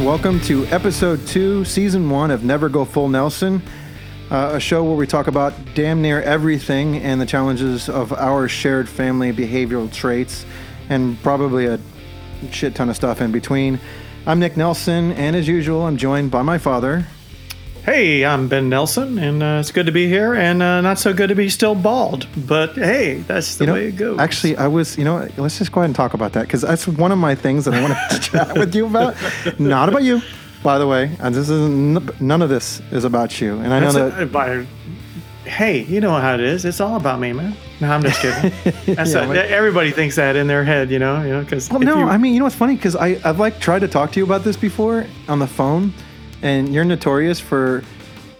Welcome to episode two, season one of Never Go Full Nelson, uh, a show where we talk about damn near everything and the challenges of our shared family behavioral traits, and probably a shit ton of stuff in between. I'm Nick Nelson, and as usual, I'm joined by my father. Hey, I'm Ben Nelson, and uh, it's good to be here, and uh, not so good to be still bald. But hey, that's the You know, way it goes. actually, I was, you know, let's just go ahead and talk about that because that's one of my things that I want to chat with you about. Not about you, by the way. And this is none of this is about you. And I know That's that. a- by- hey, you know how it is. It's all about me, man. No, I'm just kidding. Yeah, a- everybody thinks that in their head, you know, you know, because Well, no, I mean, you know what's funny? Because I I've like tried to talk to you about this before on the phone, and you're notorious for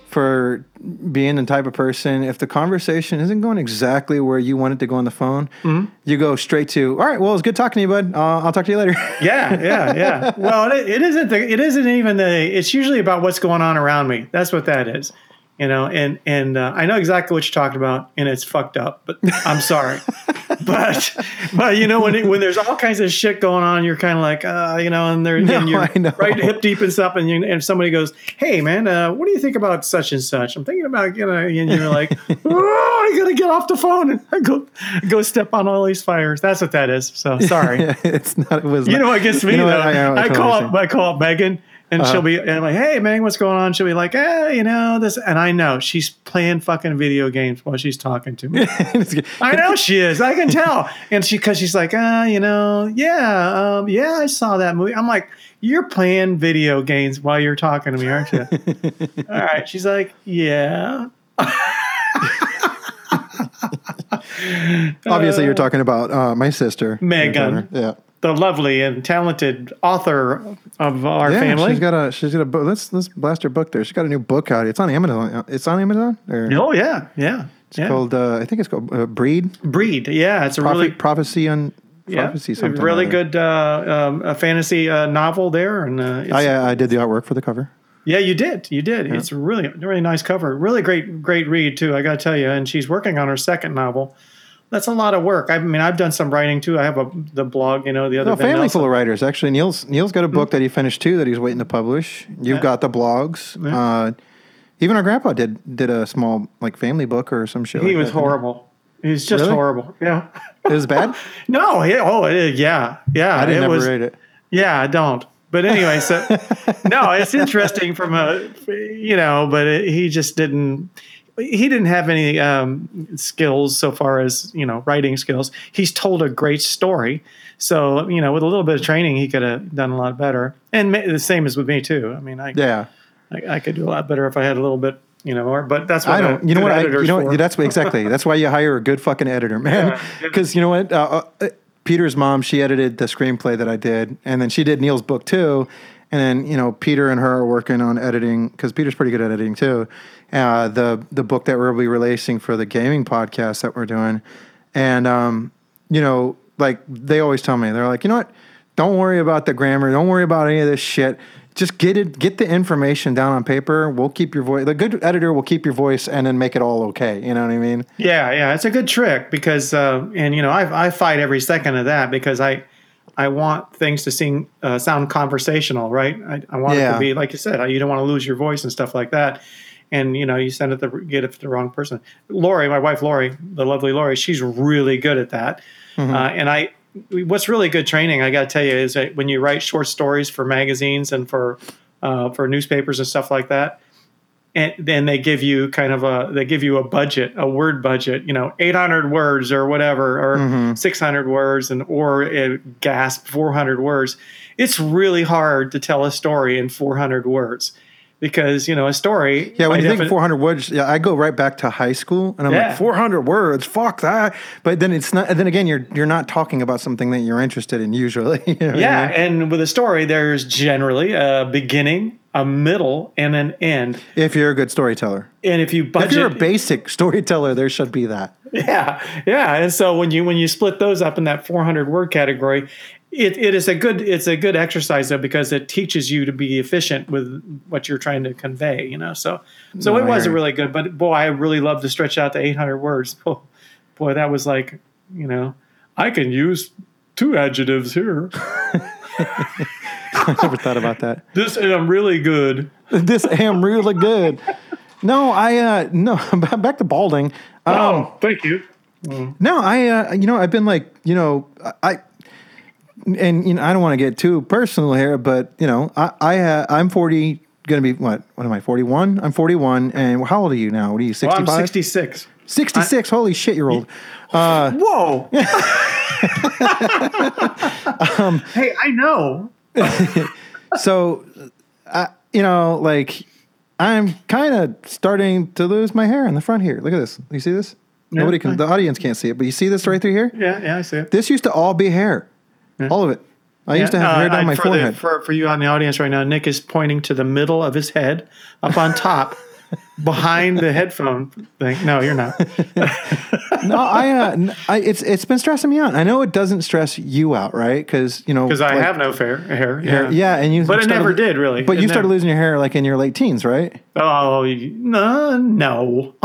for being the type of person if the conversation isn't going exactly where you want it to go on the phone, Mm-hmm. you go straight to all right. Well, it's good talking to you, bud. Uh, I'll talk to you later. yeah, yeah, yeah. Well, it, it isn't. The, it isn't even the. It's usually about what's going on around me. That's what that is. You know, and and uh, I know exactly what you're talking about, and it's fucked up. But I'm sorry. but but you know when it, when there's all kinds of shit going on, you're kind of like uh, you know, and they're No, and you're right hip deep and stuff, and you, and somebody goes, hey man, uh, what do you think about such and such? I'm thinking about you know, and you're like, oh, I gotta get off the phone and I go go step on all these fires. That's what that is. So sorry. it's not. It was. You not- know what gets me You know though? what? I I I, call up, I call up Megan, and Uh-huh. she'll be, and I'm like, "Hey, Megan, what's going on?" She'll be like, "Eh, you know this," and I know she's playing fucking video games while she's talking to me. I know she is. I can tell, and she because she's like, "Ah, you know, yeah, um, yeah, I saw that movie." I'm like, "You're playing video games while you're talking to me, aren't you?" All right. She's like, "Yeah." Obviously, you're talking about uh, my sister, Megan. Yeah. The lovely and talented author of our Yeah, family. she's got a she's got a book. Let's let's blast her book there. She's got a new book out. It's on Amazon. It's on Amazon. Or Oh yeah, yeah. it's yeah. called. Uh, I think it's called uh, Breed. Breed. Yeah, it's a Prophet, really prophecy on yeah, prophecy. Something. really good uh, um, a fantasy uh, novel there, and uh, it's, I uh, I did the artwork for the cover. yeah, you did, you did. It's a really really nice cover, really great great read too. I got to tell you, and she's working on her second novel. That's a lot of work. I mean, I've done some writing too. I have a the blog, you know, the other No, family Nelson. full of writers. Actually, Neil's Neil's got a book that he finished too that he's waiting to publish. You've Yeah. got the blogs. Uh, even our grandpa did did a small like family book or some shit. He like was that. horrible. He's just Really? horrible. Yeah. It was bad. no. Yeah. Oh, it, yeah. Yeah. I didn't it ever was, read it. Yeah, I don't. But anyway, so no, it's interesting from a you know, but it, he just didn't. He didn't have any um, skills so far as you know writing skills. He's told a great story, so you know with a little bit of training, he could have done a lot better. And the same as with me too. I mean, I, Yeah. I I could do a lot better if I had a little bit you know more. But that's what I don't. You know what? I, editor's you know what? for. That's what, exactly. That's why you hire a good fucking editor, man. Yeah. Because you know what? Uh, uh, Peter's mom, she edited the screenplay that I did, and then she did Neil's book too. And then you know, Peter and her are working on editing because Peter's pretty good at editing too. Uh, the the book that we'll be releasing for the gaming podcast that we're doing, and um, you know, like they always tell me, they're like, you know what? Don't worry about the grammar. Don't worry about any of this shit. Just get it, get the information down on paper. We'll keep your voice. The good editor will keep your voice and then make it all okay. You know what I mean? Yeah, yeah, it's a good trick because, uh, and you know, I, I fight every second of that because I, I want things to sing, uh, sound conversational, right? I, I want it to be like you said. You don't want to lose your voice and stuff like that. And you know, you send it the get it to the wrong person. Lori, my wife Lori, the lovely Lori, she's really good at that. Uh, and I, what's really good training, I got to tell you, is that when you write short stories for magazines and for uh, for newspapers and stuff like that, and then they give you kind of a they give you a budget a word budget you know 800 words or whatever or 600 words and or uh, gasp 400 words it's really hard to tell a story in 400 words because you know a story Yeah, when you think 400 words, yeah, I go right back to high school, and I'm Yeah. like 400 words, fuck that. But then it's not. And then again, you're you're not talking about something that you're interested in usually. you know what I yeah mean? and with a story there's generally a beginning a middle and an end if you're a good storyteller, and if you budget if you're a basic storyteller, there should be that. Yeah, yeah. And so when you when you split those up in that 400 word category, it, it is a good it's a good exercise though because it teaches you to be efficient with what you're trying to convey. You know, so so No, it was you. really good. But boy, I really love to stretch out to 800 words. Oh, boy, that was like you know I can use two adjectives here. I never thought about that. This I'm really good. This am really good. No, I uh no back to balding. Um, oh, thank you. No, I uh, you know I've been like you know I and you know I don't want to get too personal here, but you know I I uh, I'm forty gonna be what what am I forty one? I'm forty one, and how old are you now? What are you Well, sixty I'm five? 66. 66. Holy shit, you're old. Uh, Whoa. Um, hey, I know. so I you know like I'm kind of starting to lose my hair in the front here. Look at this. You see this? Nobody can. The audience can't see it, but you see this right through here. Yeah, yeah, I see it. This used to all be hair, all of it. I used to have Yeah, hair uh, down I- my for the- forehead. for, for you on the audience right now, Nick is pointing to the middle of his head, up on top, behind the headphone thing. No, you're not. no, I, uh, I, it's it's been stressing me out. I know it doesn't stress you out, right? Because you know, Because I like, have no fair hair. Yeah. hair- yeah, and you, But it never did, really. But It you started losing your hair like in your late teens, right? Oh, no, no.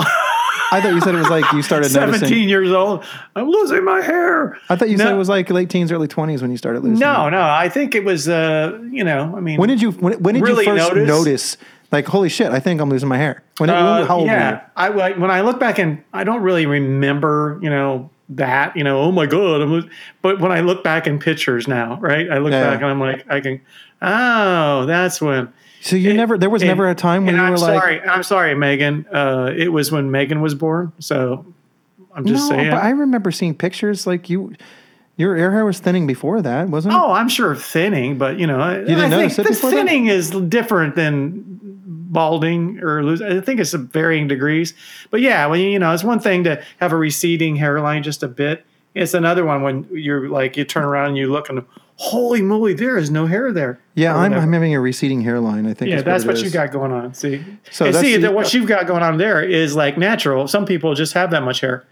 I thought you said it was like you started 17 noticing. years old. I'm losing my hair. I thought you said it was like late teens, early twenties when you started losing. No, it. no. I think it was, uh, you know, I mean, When did you when, when did Really you first notice? notice? Like, holy shit! I think I'm losing my hair. When, Uh, how old were you? yeah, I when I look back and I don't really remember, you know, that you know, oh my god, I'm, but when I look back in pictures now, right? I look Yeah. back and I'm like, I can, oh, that's when. So you never there was and- never a time when you I'm were like, sorry, I'm sorry, Megan. Uh, it was when Megan was born, so I'm just no, saying. but I remember seeing pictures like you, your hair was thinning before that, wasn't it? Oh, I'm sure thinning, but you know, I- didn't I notice think it the thinning is different than balding or losing. I think it's a varying degrees. But yeah, when you, you know, it's one thing to have a receding hairline just a bit. It's another one when you're like you turn around and you look and holy moly, there is no hair there. yeah, I'm. I'm having a receding hairline. I think. Yeah, is that's it what you got going on. See, So and that's see the- that what you've got going on there is like natural. Some people just have that much hair,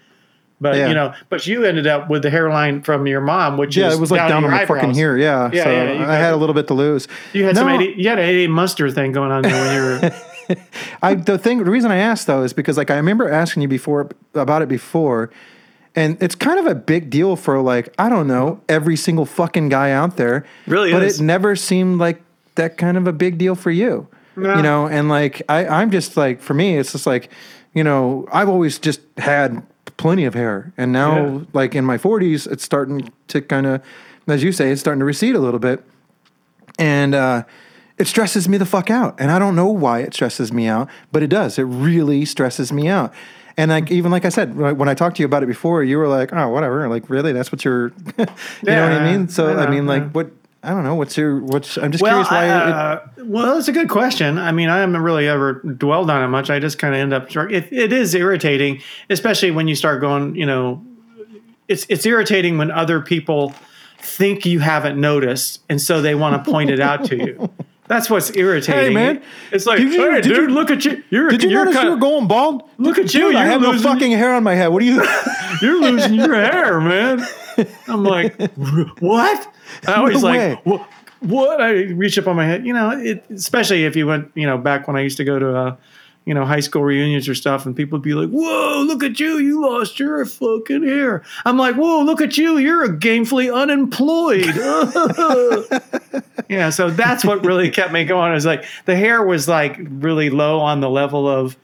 but Yeah. you know, but you ended up with the hairline from your mom, which Yeah, it was like down, down on the fucking here. Yeah, Yeah, so yeah, I had a little bit to lose. You had some 80, you had an Eddie Munster thing going on there when you were. I the thing the reason I asked though is because like I remember asking you before about it before, and it's kind of a big deal for like I don't know every single fucking guy out there. Really but is. it never seemed like that kind of a big deal for you. No. You know, and like I I'm just like for me it's just like you know I've always just had plenty of hair, and now Yeah. like in my 40s it's starting to kind of as you say it's starting to recede a little bit and uh, it stresses me the fuck out. And I don't know why it stresses me out, but it does. It really stresses me out. And like even like I said, when I- when I talked to you about it before, you were like, "Oh, whatever." Like, really? That's what you're. you know what I mean? So I I, mean, like, yeah. what? I don't know. What's your? What's? I'm just Well, curious why. I, it, uh, well, it's a good question. I mean, I haven't really ever dwelled on it much. I just kind of end up. It, it is irritating, especially when you start going. You know, it's it's irritating when other people think you haven't noticed, and so they want to point it out to you. That's what's irritating. man, it's like, did you- hey, did you- look at you. You're did you you're notice kind you were going bald? Look at you. Dude, I You're have no losing- fucking hair on my head. What do you? You're losing your hair, man. I'm like, what? I always No like, what? What? I reach up on my head. You know, it, especially if you went, you know, back when I used to go to, uh, you know, high school reunions or stuff, and people would be like, "Whoa, look at you! You lost your fucking hair." I'm like, "Whoa, look at you! You're gainfully unemployed." yeah, so that's what really kept me going. Is like the hair was like really low on the level of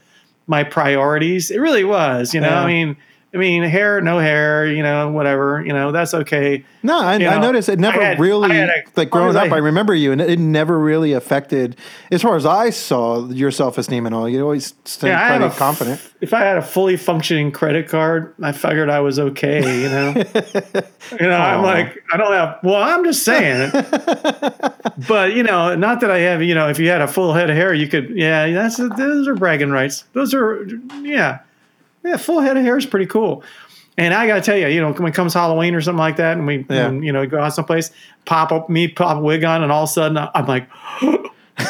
my priorities. It really was. You know, Yeah. I mean, I mean, hair, no hair, you know, whatever. You know, that's okay. No, I, You I noticed it never had- really a- like growing up. was I remember you, and it, never really affected, as far as I saw, your self esteem and all. You always stayed Yeah, I pretty confident. If I had a fully functioning credit card, I figured I was okay. You know, you know, I'm like, I don't have. Well, I'm just saying. but you know, not that I have. You know, if you had a full head of hair, you could. Yeah, that's those are bragging rights. Those are yeah, yeah. Full head of hair is pretty cool. And I gotta tell you, you know, when it comes Halloween or something like that, and we, Yeah. and, you know, go out someplace, pop up me, pop a wig on, and all of a sudden I'm like,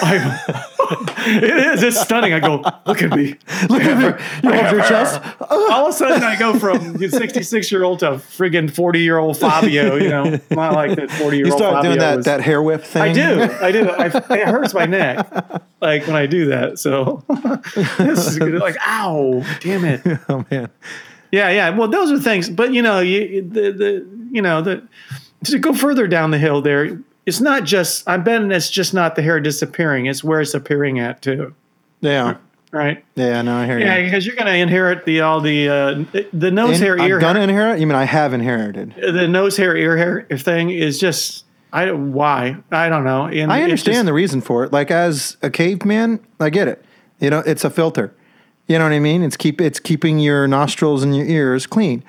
it is, it's stunning. I go, look at me. Look at me. You hold your chest. All of a sudden, I go from 66 year old to friggin' 40 year old Fabio. You know, not like that 40 year old. You start Fabio. doing that was- that hair whip thing. I do. I do. I, it hurts my neck, like when I do that. So this is good. like, ow, damn it. Oh man. Yeah, yeah. Well, those are things, but you know, you the the you know the to go further down the hill there. It's not just. I'm betting it's just not the hair disappearing. It's where it's appearing at too. Yeah. Right. Yeah. No, I hear Yeah, you. Yeah, because you're going to inherit the all the uh, the nose In- hair, ear I'm gonna inherit. You mean I have inherited? The nose hair, ear hair thing is just. I don't why I don't know. And I understand just- the reason for it. Like as a caveman, I get it. You know, it's a filter. You know what I mean? It's keep it's keeping your nostrils and your ears clean.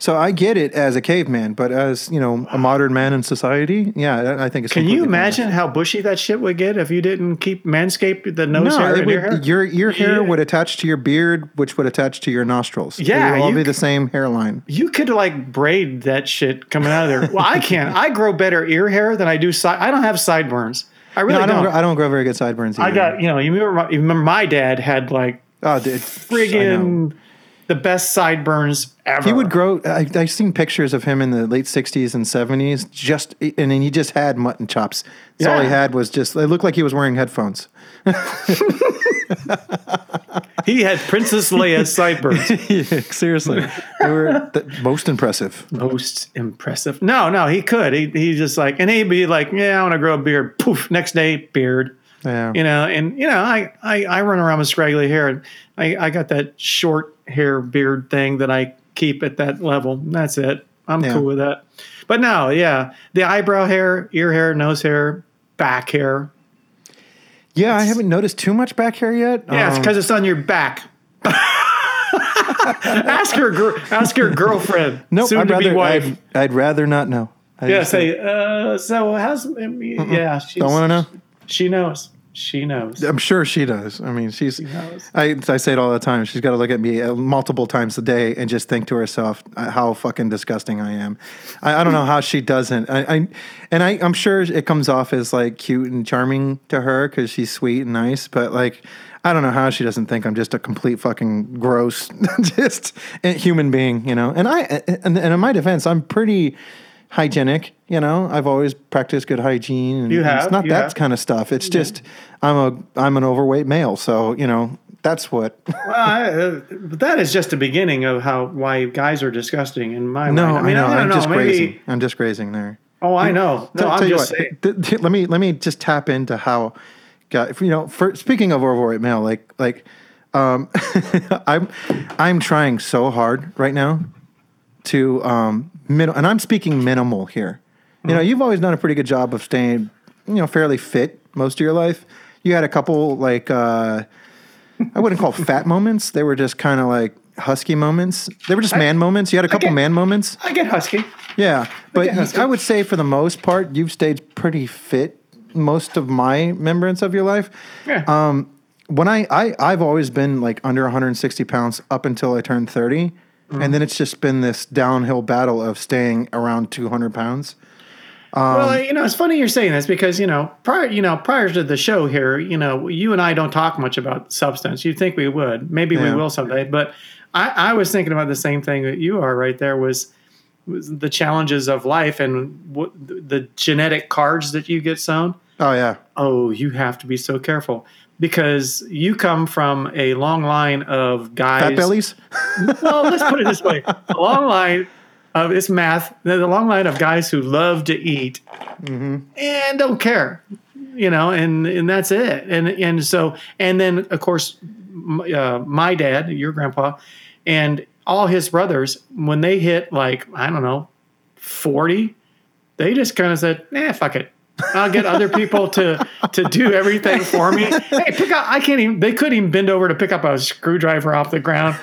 So I get it as a caveman, but as you know, a modern man in society, yeah, I- think it's. Can you imagine how bushy that shit would get if you didn't keep manscape the nose No, hair would- ear hair? your your hair Yeah. would attach to your beard, which would attach to your nostrils. Yeah, it would all be c- the same hairline. You could like braid that shit coming out of there. Well, I can't. I grow better ear hair than I do side. I don't have sideburns. I really No, I don't. don't. Grow, I don't grow very good sideburns. Either. I got you know. You remember, my, you remember my dad had like oh, dude, friggin' the best sideburns ever. He would grow. I, I've seen pictures of him in the late '60s and '70s. Just and then he just had mutton chops. That's all he had was just. It looked like he was wearing headphones. He had Princess Leia sideburns. yeah, seriously, they were the most impressive. Most impressive. No, no, he could. He he just like, and he'd be like, yeah, I want to grow a beard. Poof. Next day, beard. Yeah, you know and you know i i, I run around with scraggly hair and I, I got that short hair beard thing that i keep at that level that's it i'm Yeah. cool with that but no yeah the eyebrow hair ear hair nose hair back hair yeah. I haven't noticed too much back hair yet. yeah it's Um, because it's on your back ask your gir- ask your girlfriend nope. I'd rather. wife I'd, I'd rather not know. I yeah say uh so how's yeah she's, don't want to know. she knows she knows I'm sure she does. I mean, she's. knows. I, I say it all the time. She's got to look at me uh, multiple times a day and just think to herself uh, how fucking disgusting I am. I, I don't know how she doesn't. I, I and I, I'm sure it comes off as like cute and charming to her because she's sweet and nice. But like, I don't know how she doesn't think I'm just a complete fucking gross, just human being. You know. And I and, and in my defense, I'm pretty hygienic. You know, I've always practiced good hygiene. And You have, It's not that have. kind of stuff. It's just I'm a I'm an overweight male, so you know that's what. Well, I, uh, but that is just the beginning of how why guys are disgusting in my no, mind. I, know. don't I'm know, just maybe- grazing. I'm just grazing there. Oh, I know. No, Tell- I'm just saying. let me let me just tap into how, guy. You know, for speaking of overweight male, like like, um, I'm I'm trying so hard right now to um min- and I'm speaking minimal here. You know, you've always done a pretty good job of staying, you know, fairly fit most of your life. You had a couple like uh I wouldn't call fat moments. They were just kind of like husky moments. They were just man moments. You had a couple get- man moments. I get husky. Yeah, but Okay, that's I would say for the most part, you've stayed pretty fit most of my remembrance of your life. Yeah. Um, when I, I I've always been like under 160 pounds up until I turned 30, Mm-hmm. and then it's just been this downhill battle of staying around 200 pounds. Um, well, you know, it's funny you're saying this because you know, prior, you know, prior to the show here, you know, you and I don't talk much about substance. You'd think we would. Maybe we will someday. But I, I was thinking about the same thing that you are right there. Was was the challenges of life and what the genetic cards that you get sown. Oh yeah, oh, you have to be so careful because you come from a long line of guys. fat bellies. Well, let's put it this way: a long line of it's math. The long line of guys who love to eat and don't care, you know, and and that's it. And and so and then of course, uh, my dad, your grandpa, and all his brothers, when they hit like I don't know, forty, they just kind of said, "Nah, fuck it." I'll get other people to to do everything for me. Hey, pick up! I can't even. They couldn't even bend over to pick up a screwdriver off the ground,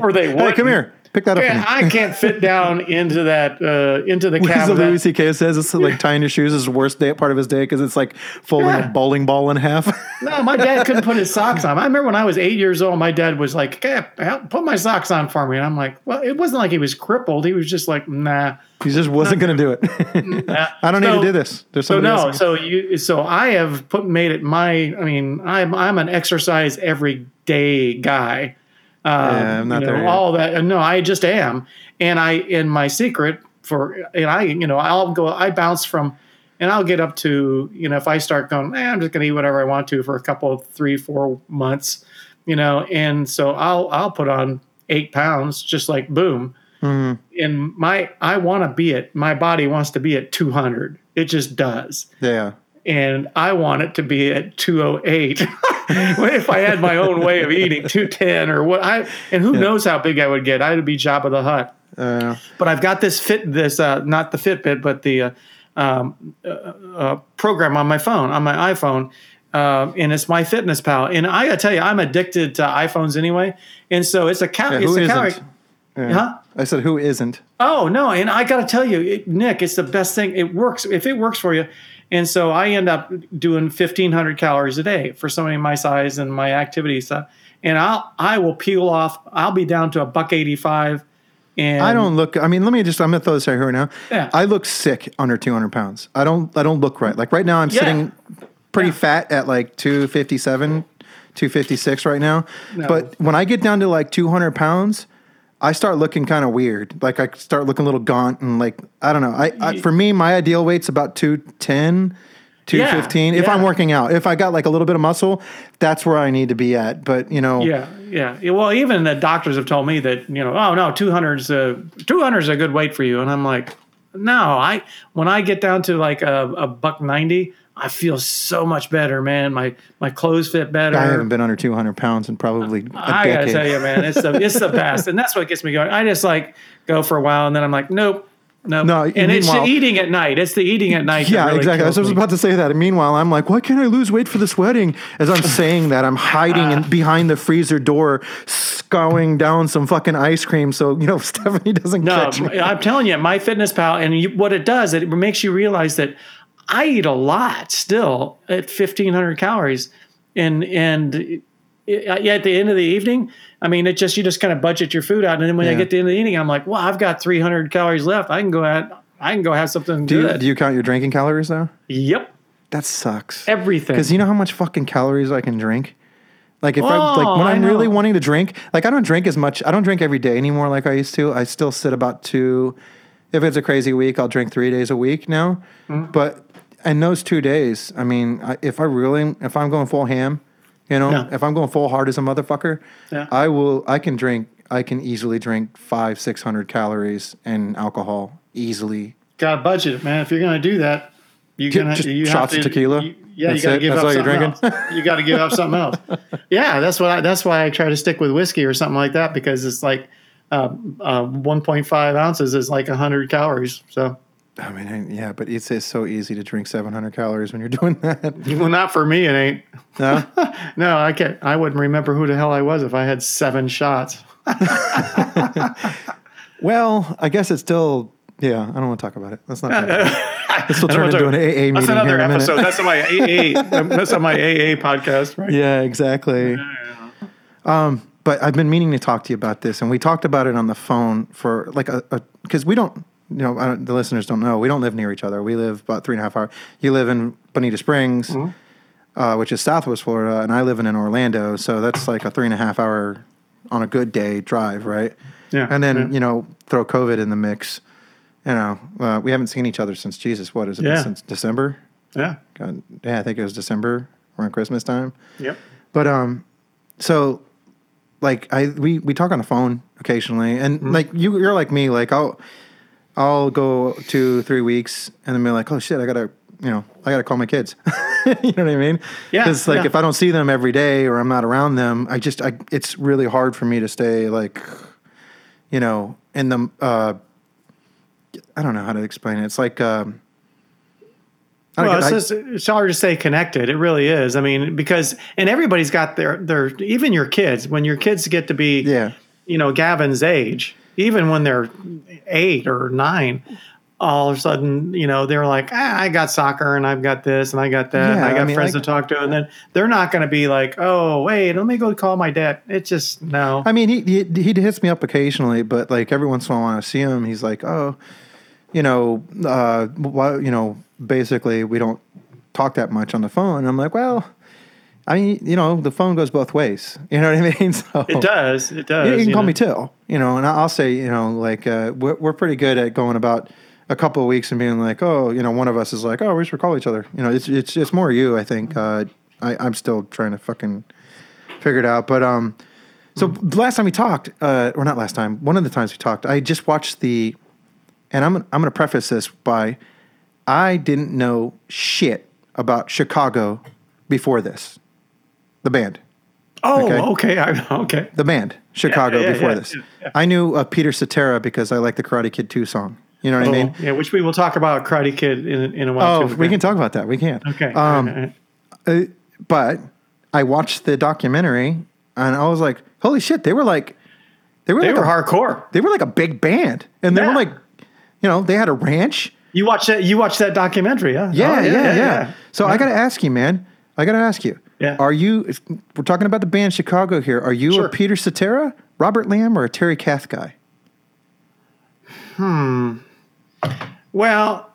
or they would. Hey, come here, pick that up. Yeah. I can't fit down into that uh, into the cab. that- Louis C.K. says, it's like tying your shoes is the worst day part of his day because it's like folding Yeah. a bowling ball in half. No, my dad couldn't put his socks on. I remember when I was eight years old, my dad was like, "Okay, help- put my socks on for me." And I'm like, "Well, it wasn't like he was crippled. He was just like, nah." he just wasn't going to do it. nah. I don't need to do this. There's something. So no, else. so you, so I have put made it my. I mean, I'm I'm an exercise every day guy. Um, Yeah, I'm not you know, there yet. all that. No, I just am, and I in my secret for and I you know I'll go I bounce from. And I'll get up to, you know, if I start going, eh, I'm just going to eat whatever I want to for a couple, three, four months, you know, and so I'll I'll put on eight pounds, just like boom. Mhm. And my I want to be at my body wants to be at 200 It just does. Yeah. And I want it to be at 208. if I had my own way of eating, 210 or what I and who knows how big I would get. I'd be Jabba the Hutt. Uh, But I've got this fit this uh, not the Fitbit, but the uh, um, uh, uh, program on my phone, on my iPhone. Uh, and it's MyFitnessPal. And I gotta tell you, I'm addicted to iPhones anyway. And so it's a cal- yeah, it's who a calorie. Yeah. Huh? I said, who isn't? Oh no, and I got to tell you, it, Nick, it's the best thing. It works if it works for you. And so I end up doing fifteen hundred calories a day for somebody my size and my activity stuff. And I'll I will peel off. I'll be down to a buck eighty five. And I don't look. I mean, let me just. I'm gonna throw this out here right now. Yeah. I look sick under 200 pounds. I don't. I don't look right. Like right now, I'm Yeah. sitting pretty Yeah. fat at like 257, 256 right now. No. But when I get down to like 200 pounds, I start looking kind of weird. Like I start looking a little gaunt and like I don't know. I, I for me, my ideal weight's about 210. 215 if yeah. i'm working out if i got like a little bit of muscle that's where i need to be at but you know Yeah, yeah. Yeah, Well, even the doctors have told me that you know, oh no, two hundred's a two hundred's a good weight for you, and I'm like, no, I when I get down to like a, a buck ninety, I feel so much better, man. My my clothes fit better. i haven't been under 200 pounds in probably a I decade I gotta tell you, man, it's the it's the best, and that's what gets me going. I just like go for a while, and then I'm like, nope, nope. No, and it's the eating at night. It's the eating at night. Yeah, really exactly. I was me. about to say that. And meanwhile, I'm like, why can't I lose weight for this wedding? As I'm saying that, I'm hiding in, behind the freezer door, scowling down some fucking ice cream so, you know, Stephanie doesn't No, catch me. I'm telling you, MyFitnessPal, and you, what it does, it makes you realize that I eat a lot still at 1,500 calories, and and at the end of the evening, I mean, it just you just kind of budget your food out, and then when I get to the end of the evening, I'm like, well, I've got 300 calories left. I can go out. I can go have something Do you, do you count your drinking calories though? yep, That sucks. everything. Because you know how much fucking calories I can drink? Like if I Oh, like when I I'm really wanting to drink, like I don't drink as much. I don't drink every day anymore like I used to. I still sit about two. If it's a crazy week, I'll drink three days a week now. Mm-hmm. But in those two days, I mean, if I really, if I'm going full ham, you know, Yeah. if I'm going full hard as a motherfucker, Yeah. I will. I can drink. I can easily drink five, six hundred calories in alcohol easily. got to budget it, man. If you're gonna do that, you're gonna you shots have of tequila? you- yeah, That's you got to give That's up something drinking? else. You got to give up something else. Yeah, that's what I, that's why I try to stick with whiskey or something like that because it's like uh, uh, 1.5 ounces is like 100 calories. So, I mean, yeah, but it's, it's so easy to drink seven hundred calories when you're doing that. well, not for me, it ain't. No? No, I can't. I wouldn't remember who the hell I was if I had seven shots. Well, I guess it's still. Yeah, I don't want to talk about it. Let's not. Talk about it. This will turn into an AA meeting That's here another episode. That's on my AA. That's on my AA podcast, right? Yeah, exactly. Um, but I've been meaning to talk to you about this, and we talked about it on the phone for like a because we don't. You know, I don't, the listeners don't know. We don't live near each other. We live about three and a half hours. You live in Bonita Springs, Mm-hmm. uh, which is Southwest Florida, and I live in, in Orlando. So that's like a three and a half hour on a good day drive, right? Yeah, And then yeah. you know, throw COVID in the mix. You know, uh, we haven't seen each other since Jesus. What is it? Yeah. Since December? Yeah. God, yeah, I think it was December around Christmas time. Yep. But um, so like I we we talk on the phone occasionally, and Mm-hmm. like you you're like me, like I'll I'll go two three weeks, and then be like, oh shit, I gotta you know I gotta call my kids. you know what I mean? Yeah, Because like yeah. if I don't see them every day or I'm not around them, I just I it's really hard for me to stay like you know in the uh I don't know how to explain it. It's like um. I don't Well, it's, just, it's hard to stay connected. It really is. I mean, because and everybody's got their their even your kids. When your kids get to be, yeah. you know, Gavin's age, even when they're eight or nine, all of a sudden, you know, they're like, ah, I got soccer and I've got this and I got that and I got I mean, friends I- to talk to, and then they're not going to be like, oh, wait, let me go call my dad. It's just no. I mean, he, he he hits me up occasionally, but like every once in a while, when I see him, he's like, "Oh, you know, uh, why, you know, basically, we don't talk that much on the phone." And I'm like, "Well, I mean, you know, the phone goes both ways. You know what I mean? So it does. It does. You, you can call know. me too. you know, and I'll say, you know, like uh, we're we're pretty good at going about a couple of weeks and being like, oh, you know, one of us is like, oh, we should call each other. You know, it's it's it's more you, I think. Uh, I I'm still trying to fucking figure it out, but um, so the last time we talked, uh, or not last time, one of the times we talked, I just watched the, and I'm I'm going to preface this by, I didn't know shit about Chicago before this. The band. Oh, Okay. okay. I, okay. The band, Chicago, yeah, before yeah, this. yeah, yeah. I knew uh, Peter Cetera because I like the Karate Kid 2 song. You know what I mean? Oh, yeah, which we will talk about Karate Kid in, in a while. Oh, too. we can talk about that. We can. Okay. Um, right. uh, but I watched the documentary and I was like, holy shit, they were like, they were They like were a, hardcore. they were like a big band, and they were like, you know, they had a ranch. You watched that? You watched that documentary? Huh? Yeah, Oh, yeah, yeah, So I got to ask you, man. I got to ask you. Yeah. Are you? if- We're talking about the band Chicago here. Are you Sure. a Peter Cetera, Robert Lamm, or a Terry Kath guy? Hmm. Well,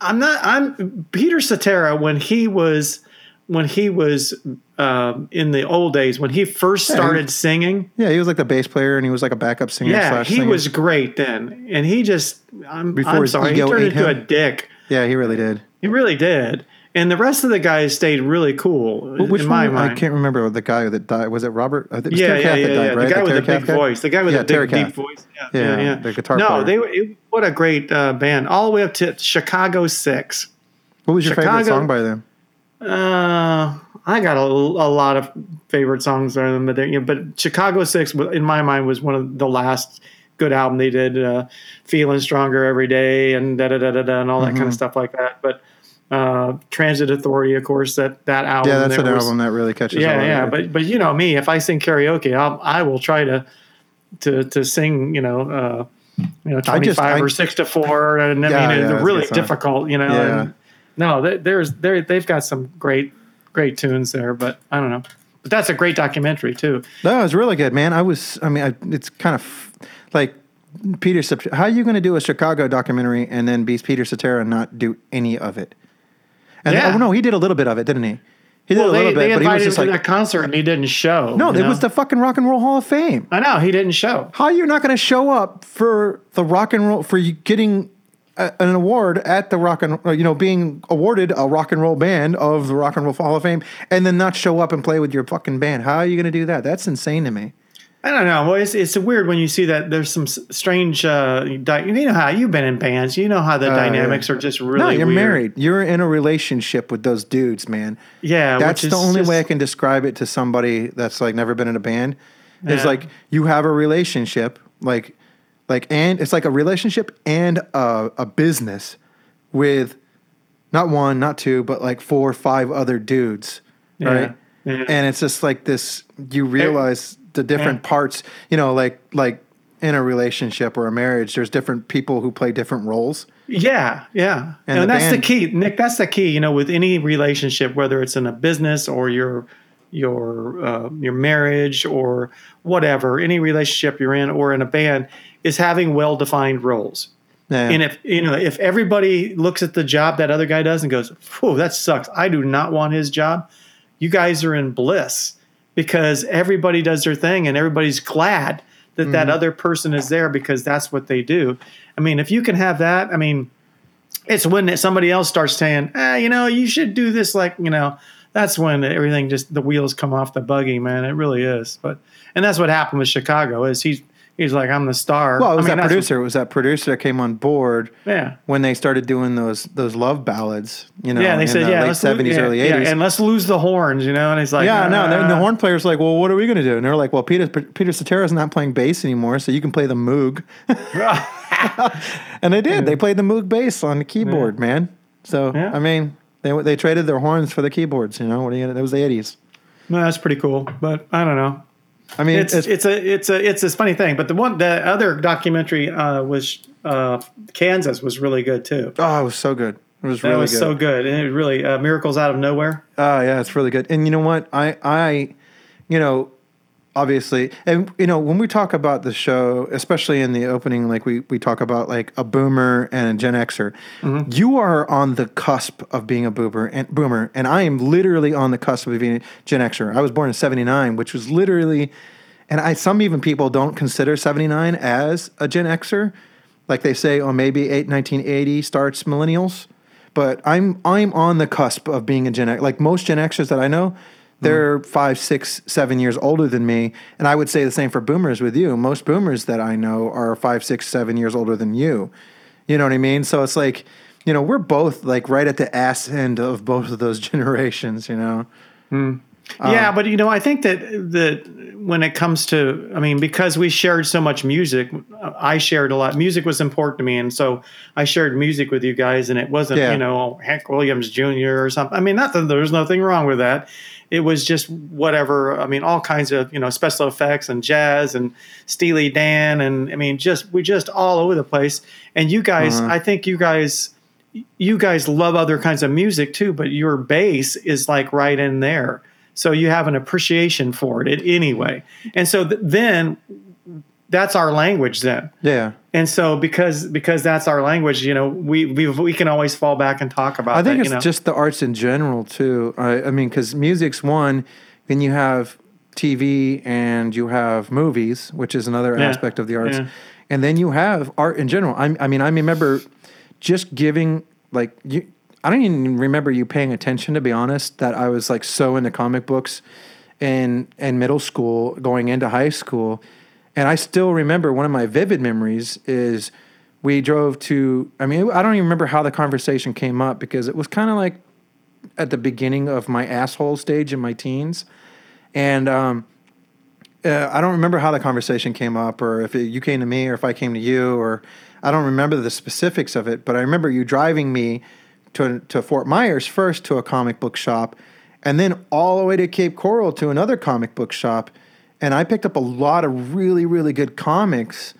I'm not. I'm Peter Cetera when he was when he was um, in the old days when he first Yeah, he- started singing. Yeah, he was like the bass player, and he was like a backup singer. Yeah, he singer. was great then, and he just I'm, Before I'm sorry, he turned into a dick. Yeah, he really did. He really did. And the rest of the guys stayed really cool. Which in my one? mind. I can't remember the guy that died. Was it Robert? I think it was yeah, yeah, yeah, died, right? The guy with Terry the big guy? voice. The guy with Yeah, the big, deep voice. Yeah, Yeah, yeah, yeah. the guitar No, player. they were. It, what a great uh, band! All the way up to Chicago Six. What was your favorite song by them? Uh, I got a, a lot of favorite songs by them, but, you know, but Chicago Six, in my mind, was one of the last good album they did. Uh, Feeling stronger every day, and da da da da da, and all that Mm-hmm. kind of stuff like that. But uh, Transit Authority, of course, that that album. Yeah, that's there an was- album that really catches. Yeah, yeah, but but you know me, if I sing karaoke, I'll, I will try to to to sing. You know. Uh, you know, twenty five or six to four, and I Yeah, mean, yeah, it's was really difficult. You know, Yeah. and no, they, there's they they've got some great great tunes there, but I don't know. But that's a great documentary too. No, it was really good, man. I was, I mean, I, it's kind of like Peter. How are you going to do a Chicago documentary and then be Peter Cetera and not do any of it? And Yeah. oh no, he did a little bit of it, didn't he? He did Well, a little they bit, but he was just to like, that concert and he didn't show. no, it know? was the fucking Rock and Roll Hall of Fame. I know he didn't show. How are you not going to show up for the rock and roll for getting a, an award at the rock and uh, you know being awarded a rock and roll band of the Rock and Roll Hall of Fame and then not show up and play with your fucking band? How are you going to do that? That's insane to me. I don't know. Well, it's, it's weird when you see that there's some strange. Uh, di- you know how you've been in bands. You know how the Uh, dynamics are just really. no, you're weird. married. You're in a relationship with those dudes, man. Yeah, That's the only just- way I can describe it to somebody that's like never been in a band. Is Yeah. like you have a relationship, like, like, and it's like a relationship and a, a business with not one, not two, but like four or five other dudes, right? yeah. And it's just like this. You realize the different parts. You know, like like in a relationship or a marriage, there's different people who play different roles. Yeah, yeah, And and, the that's band- the key, Nick. That's the key. You know, with any relationship, whether it's in a business or your your uh, your marriage or whatever, any relationship you're in or in a band, is having well defined roles. Yeah. And if you know, if everybody looks at the job that other guy does and goes, "Whew, that sucks. I do not want his job," you guys are in bliss because everybody does their thing and everybody's glad that that other person is there because that's what they do. I mean, if you can have that, I mean, it's when somebody else starts saying, ah, you know, you should do this, like, you know, that's when everything just the wheels come off the buggy, man. It really is. But and that's what happened with Chicago is he's he's like, I'm the star. well, it was I mean, that producer. It was that producer that came on board Yeah. when they started doing those those love ballads. You know, Yeah, they in said, the yeah, late seventies, yeah, early yeah, eighties. and let's lose the horns, you know. And he's like, Yeah, no. And the uh, horn player's like, "Well, what are we going to do?" And they're like, "Well, Peter Peter Cetera's not playing bass anymore, so you can play the Moog." and they did. They played the Moog bass on the keyboard, man. So Yeah. I mean, they they traded their horns for the keyboards. You know, what are you gonna? That was the eighties. no, that's pretty cool. But I don't know. I mean, It's it's, a it's a it's this funny thing. But the one the other documentary uh, was uh, Kansas was really good too. oh, it was so good. It was really That was good. so good, and it really uh, miracles out of nowhere. Oh yeah, it's really good. And you know what? I I you know, obviously and you know, when we talk about the show, especially in the opening, like we we talk about like a boomer and a Gen Xer, mm-hmm. you are on the cusp of being a boomer and boomer, and I am literally on the cusp of being a Gen Xer. I was born in seventy nine, which was literally and I some even people don't consider seventy nine as a Gen Xer. Like they say, oh maybe eight, 1980 starts millennials but I'm I'm on the cusp of being a Gen X. Like most Gen Xers that I know, they're five, six, seven years older than me, and I would say the same for Boomers with you. Most Boomers that I know are five, six, seven years older than you. You know what I mean? So it's like you know, we're both like right at the ass end of both of those generations. You know. Hmm. Uh, yeah, but you know, I think that that when it comes to, I mean, because we shared so much music, I shared a lot. Music was important to me, and so I shared music with you guys, and it wasn't, Yeah. you know, Hank Williams Jr. or something. I mean, not that there's nothing wrong with that. It was just whatever. I mean, all kinds of you know Special EFX and jazz and Steely Dan, and I mean, just we just all over the place. And you guys, uh-huh. I think you guys you guys love other kinds of music too, but your bass is like right in there. So you have an appreciation for it anyway. And so th- then that's our language then. Yeah. And so because because that's our language, you know, we we we can always fall back and talk about I think that, it's you know. just the arts in general too. I, I mean, because music's one, then you have TV and you have movies, which is another Yeah. aspect of the arts, Yeah. and then you have art in general. I, I mean, I remember just giving like you. I don't even remember you paying attention to be honest. That I was like so into comic books in in middle school, going into high school, and I still remember one of my vivid memories is we drove to. I mean, I don't even remember how the conversation came up because it was kind of like at the beginning of my asshole stage in my teens, and um, uh, I don't remember how the conversation came up, or if it, you came to me, or if I came to you, or I don't remember the specifics of it. But I remember you driving me to to Fort Myers first to a comic book shop, and then all the way to Cape Coral to another comic book shop, and I picked up a lot of really really good comics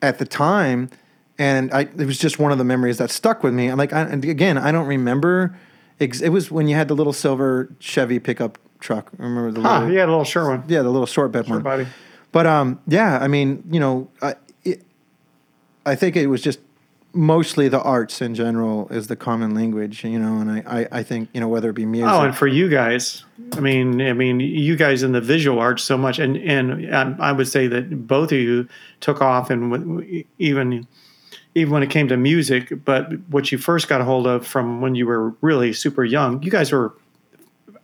at the time. And I, it was just one of the memories that stuck with me. And like, I, and again, I don't remember. Ex- it was when you had the little silver Chevy pickup truck. Remember the Huh, little, yeah, a little sure one. yeah, the little short bed Sure one. body. But um, yeah, I mean, you know, I, it, I think it was just mostly the arts in general is the common language, you know, and I, I, I think you know whether it be music. Oh, and for you guys, I mean, I mean, you guys in the visual arts so much, and and um, I would say that both of you took off, and even even when it came to music. But what you first got a hold of from when you were really super young, you guys were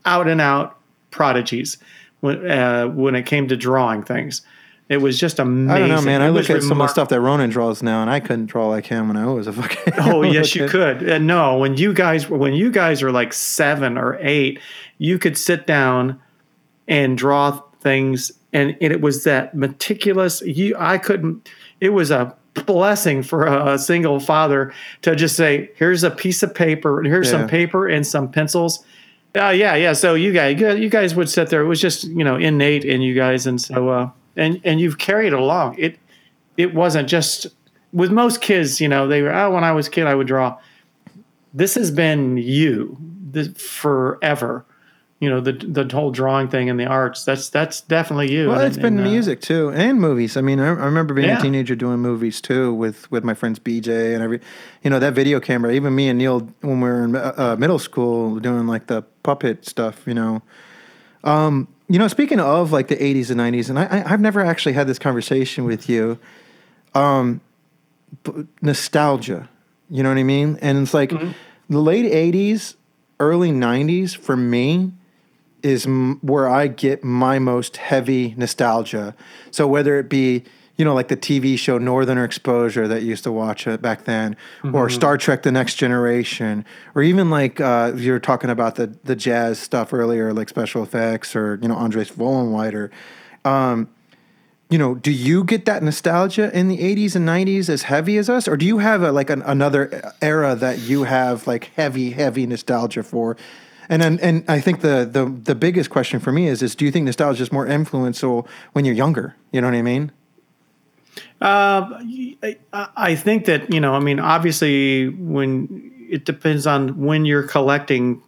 out and out prodigies when uh, when it came to drawing things. It was just amazing. I don't know, man. It I look at some of the stuff that Ronan draws now, and I couldn't draw like him when I was a fucking. Oh yes, you could. And no, when you guys when you guys are like seven or eight, you could sit down and draw things, and, and it was that meticulous. You, I couldn't. It was a blessing for a, a single father to just say, "Here's a piece of paper. Here's Yeah. some paper and some pencils." Uh, yeah, yeah. So you guys, you guys would sit there. It was just you know innate in you guys, and so uh, and and you've carried it along. It it wasn't just with most kids. You know, they were oh, when I was a kid, I would draw. This has been you this, forever. You know the the whole drawing thing and the arts. That's that's definitely you. Well, And- it's been and, uh, music too, and movies. I mean, I, I remember being Yeah. a teenager doing movies too with with my friends BJ and every, you know, that video camera. Even me and Neil when we were in uh, middle school doing like the puppet stuff. You know, um, you know, speaking of like the '80s and '90s, and I, I I've never actually had this conversation with you. Um, nostalgia, you know what I mean? And it's like the late '80s, early '90s for me is m- where I get my most heavy nostalgia. So whether it be you know like the TV show Northern Exposure that you used to watch uh, back then, or Star Trek: The Next Generation, or even like uh, you were talking about the the jazz stuff earlier, like Special EFX, or you know Andreas Vollenweider. Um, you know, do you get that nostalgia in the 80s and 90s as heavy as us, or do you have a, like an, another era that you have like heavy, heavy nostalgia for? And and, and I think the, the the biggest question for me is is do you think nostalgia is more influential when you're younger? You know what I mean? Uh, I, I think that you know. I mean, obviously, when it depends on when you're collecting.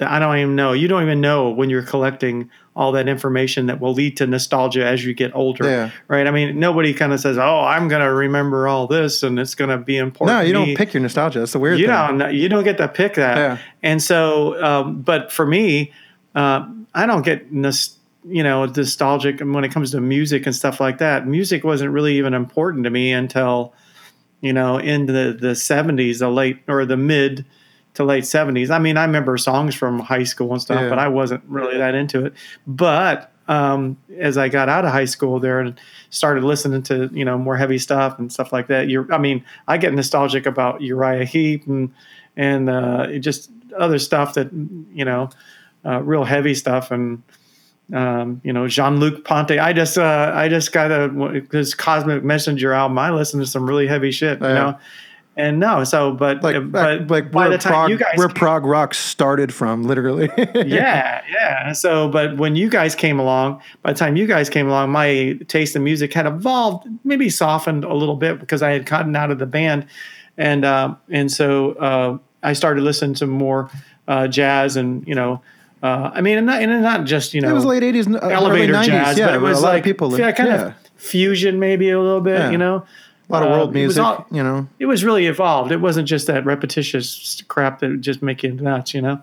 I don't even know. You don't even know when you're collecting all that information that will lead to nostalgia as you get older, Yeah. right? I mean, nobody kind of says, "Oh, I'm going to remember all this, and it's going to be important." No, you don't me." pick your nostalgia. That's the weird you thing. don't you don't get to pick that Yeah. and so um, but for me uh, i don't get nos- you know nostalgic when it comes to music and stuff like that music wasn't really even important to me until you know in the the 70s the late or the mid to late 70s i mean i remember songs from high school and stuff Yeah. but i wasn't really that into it but um, as I got out of high school there and started listening to you know more heavy stuff and stuff like that. You're, I mean, I get nostalgic about Uriah Heep and and uh, just other stuff that you know, uh, real heavy stuff and. Um, you know Jean Luc Ponty. I just uh, I just got a his Cosmic Messenger album. I listened to some really heavy shit, you Yeah. know. And no, so but like but like by where the time prog, you guys where prog rock started from, literally. yeah, yeah. So, but when you guys came along, by the time you guys came along, my taste in music had evolved, maybe softened a little bit because I had gotten out of the band, and um, and so uh, I started listening to more uh, jazz and you know, uh, I mean, and not, and not just you know, It was late eighties, elevator nineties. jazz, Yeah, but it was a lot like of people. yeah, kind yeah. of fusion, maybe a little bit, Yeah. you know. a lot of uh, world was music. all- you know, It was really evolved. It wasn't just that repetitious crap that would just make you nuts, you know.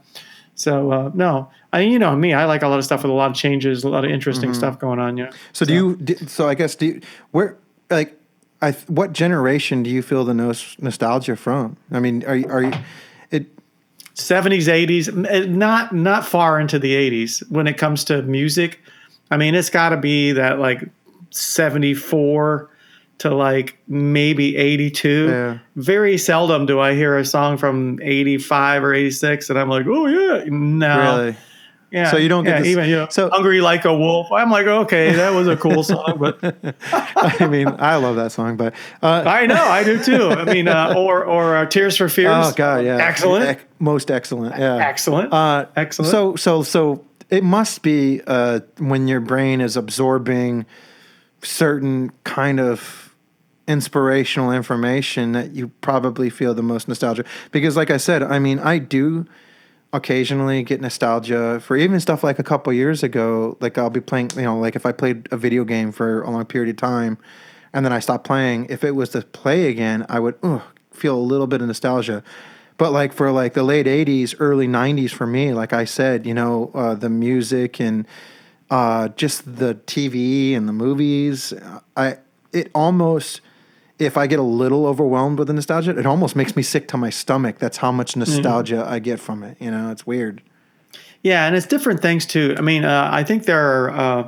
So uh, no, I mean, you know me, I like a lot of stuff with a lot of changes, a lot of interesting Mm-hmm. stuff going on. You know. So do you? do- So I guess do you, where like I what generation do you feel the most nostalgia from? I mean, are you are you? 70s 80s eh, not not far into the 80s when it comes to music i mean it's got to be that like 74 to like maybe 82 Yeah. very seldom do i hear a song from 85 or 86 and i'm like oh yeah no Really? Yeah So you don't get yeah, this- even you know, so- hungry like a wolf. I'm like okay that was a cool song but I mean, I love that song, but uh, i know i do too. I mean uh, or or uh, tears for fears. Oh god, yeah, excellent. Most excellent, yeah, excellent. Uh, Excellent. So so so it must be uh, when your brain is absorbing certain kind of inspirational information that you probably feel the most nostalgia because like I said I mean I do occasionally get nostalgia for even stuff like a couple years ago like I'll be playing you know like if I played a video game for a long period of time and then I stopped playing if it was to play again I would ugh, feel a little bit of nostalgia but like for like the late 80s early 90s for me like I said you know uh, the music and uh, just the TV and the movies. I it almost if I get a little overwhelmed with the nostalgia, it almost makes me sick to my stomach. That's how much nostalgia I get from it. You know, it's weird. Yeah, and it's different things too. I mean, uh, I think there are uh,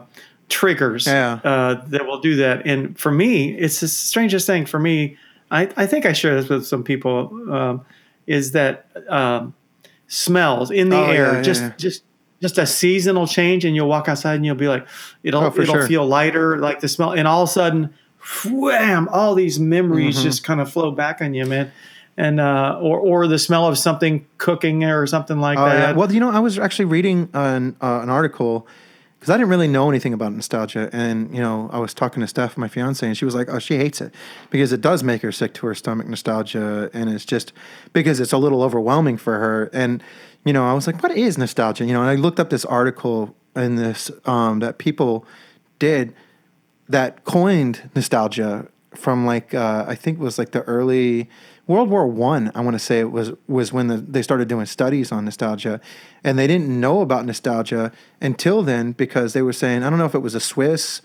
triggers Yeah. uh, that will do that. And for me, it's the strangest thing. For me, I, I think I share this with some people. Um, is that um, smells in the Oh, air? yeah, just yeah. just just a seasonal change, and you'll walk outside and you'll be like, it'll Oh, it'll sure. feel lighter, like the smell, and all of a sudden, wham! All these memories Mm-hmm. just kind of flow back on you, man. And uh, or or the smell of something cooking or something like Oh, that. yeah. Well, you know, I was actually reading an uh, an article because I didn't really know anything about nostalgia, and you know, I was talking to Steph, my fiance, and she was like, "Oh, she hates it because it does make her sick to her stomach, nostalgia, and it's just because it's a little overwhelming for her." And you know, I was like, "What is nostalgia?" You know, and I looked up this article in this um, that people did that coined nostalgia from like uh, I think it was like the early World War One. I, want to say it was was when the, they started doing studies on nostalgia, and they didn't know about nostalgia until then because they were saying I don't know if it was a Swiss,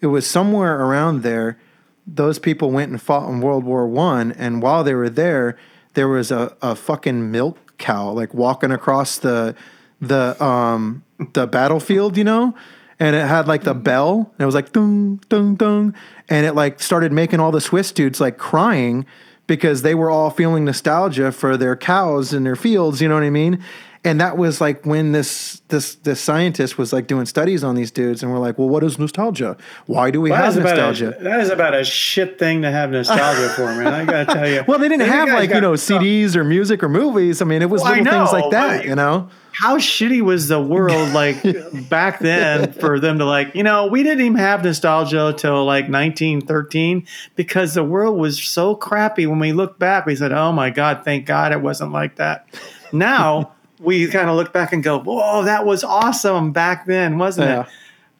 it was somewhere around there. Those people went and fought in World War One, and while they were there, there was a, a fucking milk cow like walking across the the um the battlefield, you know, and it had like the mm-hmm. bell, and it was like dung dung dung, and it like started making all the Swiss dudes like crying because they were all feeling nostalgia for their cows and their fields, you know what I mean? And that was like when this this this scientist was like doing studies on these dudes, and we're like, well, what is nostalgia? Why do we That have nostalgia? A, that is about a shit thing to have nostalgia for, man. I gotta tell you. well, they didn't have like you know CDs or music or movies. I mean, it was Well, little things like that, you know. How shitty was the world like back then for them to like, you know, we didn't even have nostalgia till like 1913 because the world was so crappy. When we look back, we said, "Oh my god, thank God it wasn't like that." Now we kind of look back and go, "Whoa, that was awesome back then, wasn't Yeah. it?"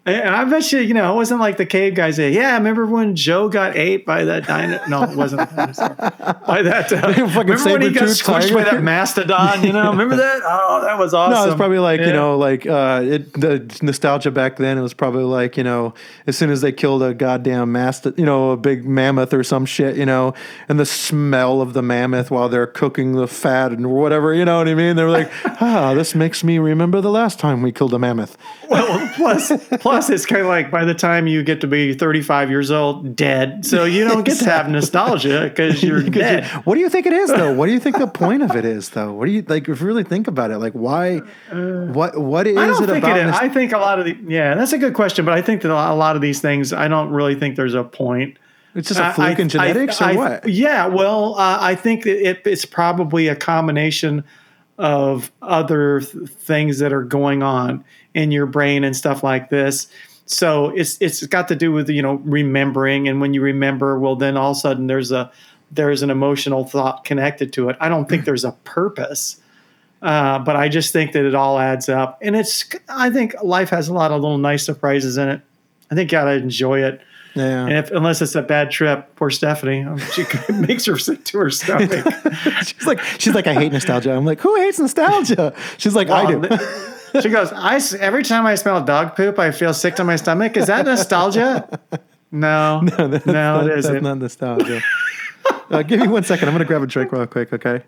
And I bet you, you know, it wasn't like the cave guys say, "Yeah, remember when Joe got ate by that dino?" No, it wasn't by that. Uh, Fucking remember when he got squished by that mastodon? You know, remember that? Oh, that was awesome. No, it's probably like you know, like uh, it, the nostalgia back then. It was probably like you know, as soon as they killed a goddamn mast, you know, a big mammoth or some shit, you know, and the smell of the mammoth while they're cooking the fat and whatever, you know what I mean? They're like, ah, this makes me remember the last time we killed a mammoth. well, plus, plus plus, it's kind of like by the time you get to be 35 years old, dead. So you don't get to have nostalgia because you're dead. What do you think it is, though? What do you think the point of it is, though? What do you like? If you really think about it, like why? what what is Uh, it about? it is. I think a lot of the yeah, that's a good question, but I think that a lot of these things, I don't really think there's a point. it's just a fluke I- in genetics, I- or I- what? Yeah, well, uh, I think it, it's probably a combination of other th- things that are going on in your brain and stuff like this. So it's it's got to do with you know remembering, and when you remember, well, then all of a sudden there's a there's an emotional thought connected to it. I don't think there's a purpose. Uh, but I just think that it all adds up, and it's. I think life has a lot of little nice surprises in it. I think you gotta enjoy it. Yeah. And if unless it's a bad trip, poor Stephanie, um, she makes her sick to her stomach. she's like, she's like, I hate nostalgia. I'm like, who hates nostalgia? She's like, I do. she goes, I every time I smell dog poop, I feel sick to my stomach. Is that nostalgia? No, no, That's it not- That's isn't. not nostalgia. uh, give me one second. I'm gonna grab a drink real quick. Okay.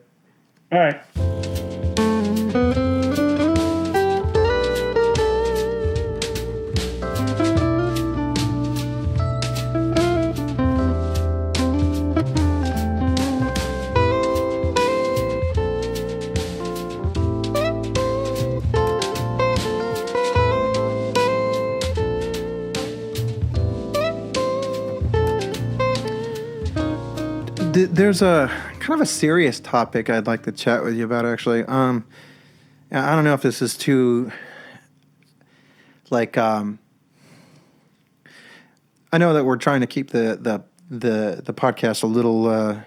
All right. There's a kind of a serious topic I'd like to chat with you about. Actually, um, I don't know if this is too like um, I know that we're trying to keep the the the the podcast a little uh,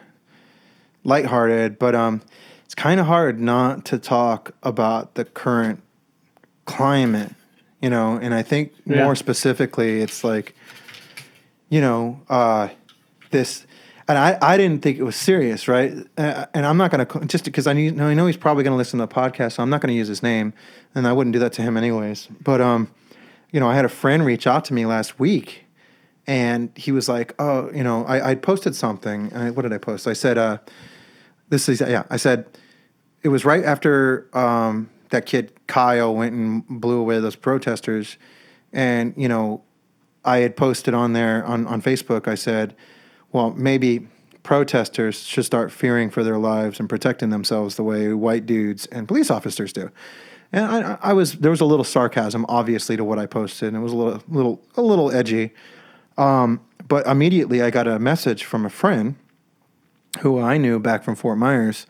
lighthearted, but um, it's kind of hard not to talk about the current climate, you know. And I think Yeah. more specifically, it's like you know uh, this. And I, I didn't think it was serious, right? Uh, and I'm not going to just because I need, I know he's probably going to listen to the podcast, so I'm not going to use his name, and I wouldn't do that to him anyways. But um, you know, I had a friend reach out to me last week, and he was like, "Oh, you know, I, I posted something. I, what did I post? I said, uh, this is yeah. I said it was right after um, that kid Kyle went and blew away those protesters, and you know, I had posted on there on on Facebook. I said, well, maybe protesters should start fearing for their lives and protecting themselves the way white dudes and police officers do. And I, I was there was a little sarcasm, obviously, to what I posted, and it was a little, little, a little edgy. Um, but immediately, I got a message from a friend who I knew back from Fort Myers,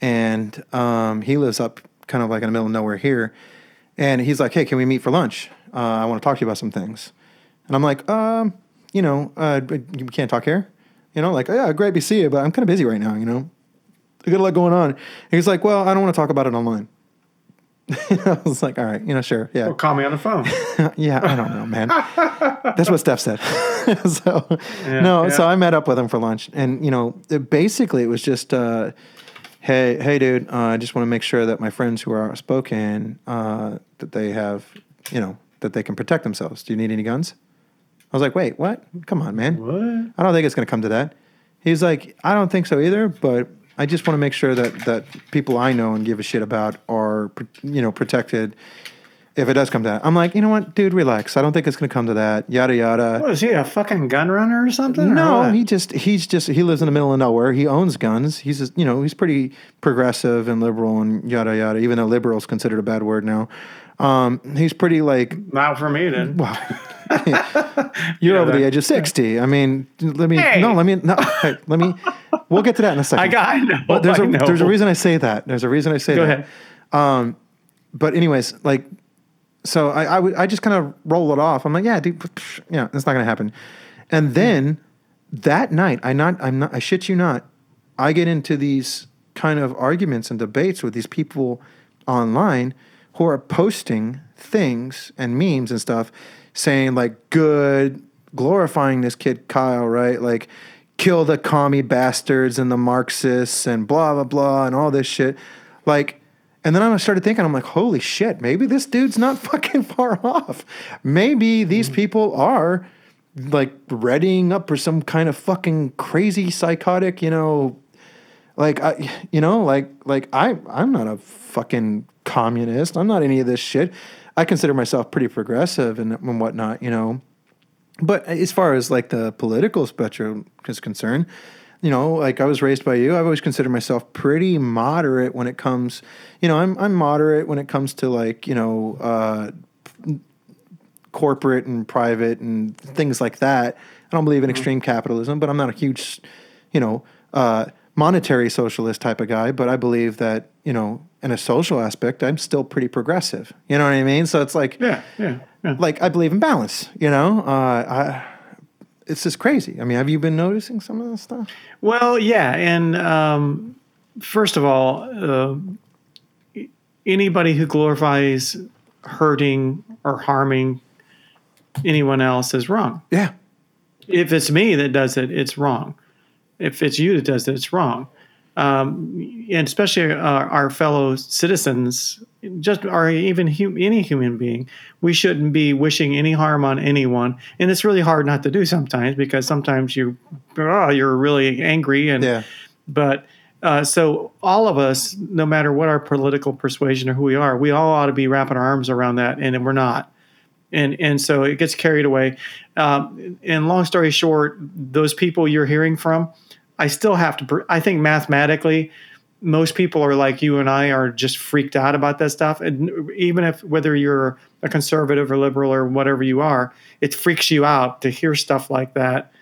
and um, he lives up kind of like in the middle of nowhere here. And he's like, "Hey, can we meet for lunch? Uh, I want to talk to you about some things." And I'm like, um, you know, uh, you can't talk here. You know, like, yeah, great to see you, but I'm kind of busy right now. You know, I got a lot going on. And he's like, well, I don't want to talk about it online. I was like, all right, you know, sure, yeah, Well, call me on the phone. yeah. I don't know, man. That's what Steph said. so no, yeah. so I met up with him for lunch, and you know, it- basically it was just, uh, hey, hey, dude, uh, I just want to make sure that my friends who are outspoken uh, that they have, you know, that they can protect themselves. Do you need any guns? I was like, wait, what? Come on, man. What? I don't think it's going to come to that. He's like, I don't think so either, but I just want to make sure that that people I know and give a shit about are, you know, protected. If it does come to that, I'm like, you know what, dude, relax. I don't think it's going to come to that. Yada yada. What is he, a fucking gun runner or something? No, what? he just he's just he lives in the middle of nowhere. He owns guns. He's just, you know he's pretty progressive and liberal and yada yada. Even though liberal is considered a bad word now, um, he's pretty like Not for me, then. Well, You're over the age of sixty. I mean, let me Hey. no, let me no, let me. We'll get to that in a second. I got, I know. But there's I a know. there's a reason I say that. There's a reason I say Go that. ahead. But anyways, like, so I I, would- I just kind of roll it off. I'm like, yeah, dude, psh, yeah, it's not gonna happen. And then that night, I not I'm not I shit you not, I get into these kind of arguments and debates with these people online who are posting things and memes and stuff saying like good glorifying this kid Kyle, right? Like kill the commie bastards and the Marxists and blah blah blah and all this shit. Like and then I started thinking, I'm like, holy shit, maybe this dude's not fucking far off. Maybe these mm-hmm. people are like readying up for some kind of fucking crazy psychotic, you know, like I, you know, like like I I'm not a fucking communist. I'm not any of this shit. I consider myself pretty progressive and, and whatnot, you know. But as far as like the political spectrum is concerned, you know, like I was raised by you, I've always considered myself pretty moderate when it comes, you know, I'm I'm moderate when it comes to like, you know, uh, corporate and private and things like that. I don't believe in extreme capitalism, but I'm not a huge, you know, uh, monetary socialist type of guy. But I believe that, you know, in a social aspect, I'm still pretty progressive. You know what I mean? So it's like, Yeah, yeah, yeah. like I believe in balance. You know, uh, I, it's just crazy. I mean, have you been noticing some of this stuff? Well, yeah, and um, first of all, uh, anybody who glorifies hurting or harming anyone else is wrong. Yeah, If it's me that does it, it's wrong. If it's you that does it, it's wrong. Um, and especially our, our fellow citizens, just or even hum, any human being, we shouldn't be wishing any harm on anyone. And it's really hard not to do sometimes because sometimes you, oh, you're really angry and yeah, but uh, so all of us, no matter what our political persuasion or who we are, we all ought to be wrapping our arms around that, and we're not. And and so it gets carried away. Um, and long story short, those people you're hearing from, I still have to. I think mathematically, most people are like you and I are just freaked out about that stuff. And even if whether you're a conservative or liberal or whatever you are, it freaks you out to hear stuff like that.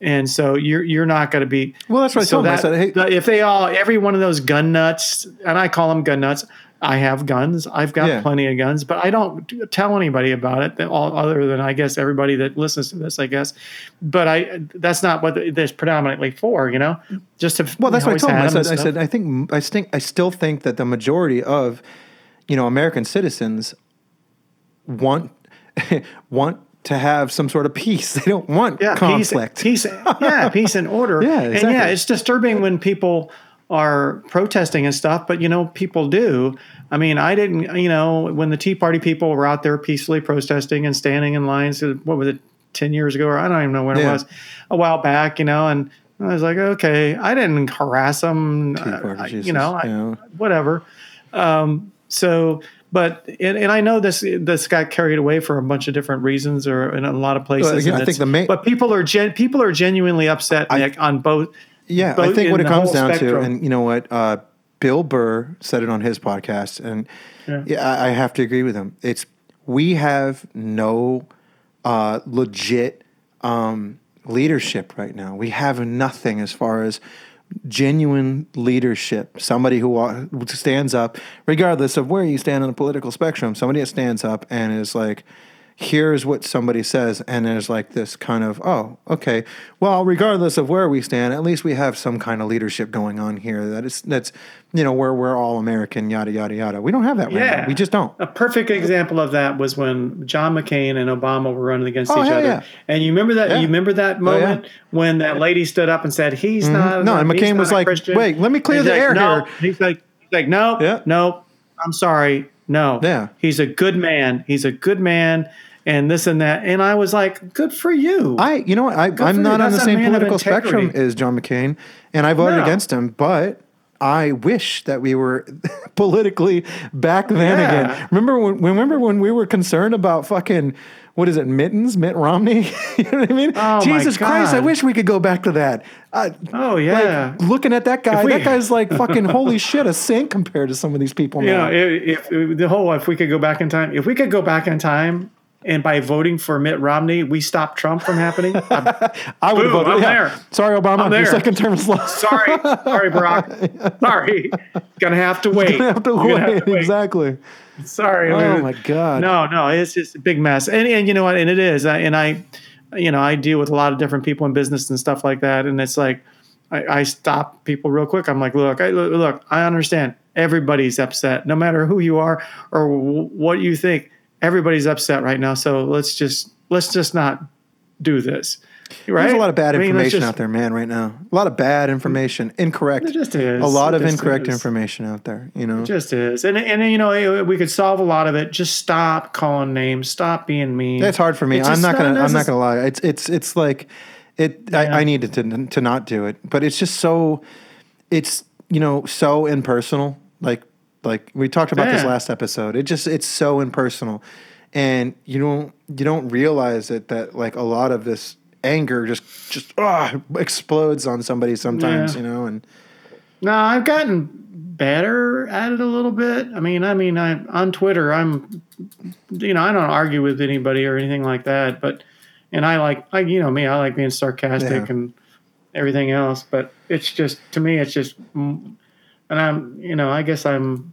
And so you're you're not going to be Well, that's what I so told. I that, said, hey- if they all, every one of those gun nuts, and I call them gun nuts. I have guns. I've got Yeah. plenty of guns, but I don't tell anybody about it. All other than I guess everybody that listens to this, I guess. But I that's not what this predominantly for. You know, just to Well, that's what I told him. I had 'em and said, I said, I think, I think, I still think that the majority of, you know, American citizens want want to have some sort of peace. They don't want yeah, conflict. Peace, peace, yeah, peace and order. Yeah, exactly. and yeah, it's disturbing when people are protesting and stuff, but you know, people do. I mean, I didn't, you know, when the Tea Party people were out there peacefully protesting and standing in lines, uh, what was it, 10 years ago, or I don't even know when it was, a while back, you know, and I was like, okay, I didn't harass them, uh, I- you know, I, yeah. whatever. Um, so, but and, and I know this this got carried away for a bunch of different reasons, or in a lot of places. Well, again, I think the main- but people are gen, people are genuinely upset Nick, on both. Yeah, I think what it comes down to, and you know what, uh, Bill Burr said it on his podcast, and Yeah. yeah, I, I have to agree with him. It's we have no uh, legit um, leadership right now. We have nothing as far as genuine leadership. Somebody who stands up, regardless of where you stand on the political spectrum. Somebody that stands up and is like. Here's what somebody says, and there's like this kind of, oh, okay. Well, regardless of where we stand, at least we have some kind of leadership going on here. That is, that's, you know, where we're all American, yada yada yada. We don't have that right Yeah. now. We just don't. A perfect example of that was when John McCain and Obama were running against Oh, each other. yeah. And you remember that? You remember that oh, yeah. moment when that lady stood up and said, "He's mm-hmm. not." No, and McCain was like, Christian." "Wait, let me clear the like, air no. here." He's like, he's like, no, Yeah. no, I'm sorry, no. Yeah. he's a good man. He's a good man, and this and that. And I was like, good for you. I, you know what? I, I'm you. not on That's the same political spectrum as John McCain, and I voted No. against him. But I wish that we were politically back then Yeah. again. Remember when? Remember when we were concerned about fucking what is it, mittens, Mitt Romney? you know what I mean? Oh, Jesus Christ! I wish we could go back to that. Uh, oh yeah. like, looking at that guy, we- that guy's like fucking holy shit, a saint compared to some of these people you know, if, if the whole if we could go back in time, if we could go back in time, and by voting for Mitt Romney, we stop Trump from happening. I'm I would vote. I'm yeah. there. Sorry, Obama, I'm your second term is lost. sorry, sorry, Barack. Sorry, gonna have to wait. I have to You're gonna wait. Exactly. Sorry. Oh man. my god. No, no, it's just a big mess. And and you know what? And it is. And I, you know, I deal with a lot of different people in business and stuff like that. And it's like, I, I stop people real quick. I'm like, look, I look, look, I understand. Everybody's upset, no matter who you are or w- what you think. Everybody's upset right now. So let's just let's just not do this. Right? There's a lot of bad I mean, information just- out there, man, right now. A lot of bad information, incorrect. It just is. A lot It of incorrect is. information out there, you know. just is and and you know we could solve a lot of it just stop calling names stop being mean That's hard for me. It's I'm not gonna. I'm not gonna lie. It's it's it's like it. Yeah. I, I needed to to not do it, but it's just so. It's you know so impersonal. Like Like we talked about this last episode. It just it's so impersonal, and you don't you don't realize it that like a lot of this anger just just ah explodes on somebody sometimes. Yeah. You know, and No, I've gotten better at it a little bit. I mean, I mean, I on Twitter, I'm, you know, I don't argue with anybody or anything like that. But, and I like, I you know me, I like being sarcastic Yeah. and everything else. But it's just to me, it's just, and I'm, you know, I guess I'm.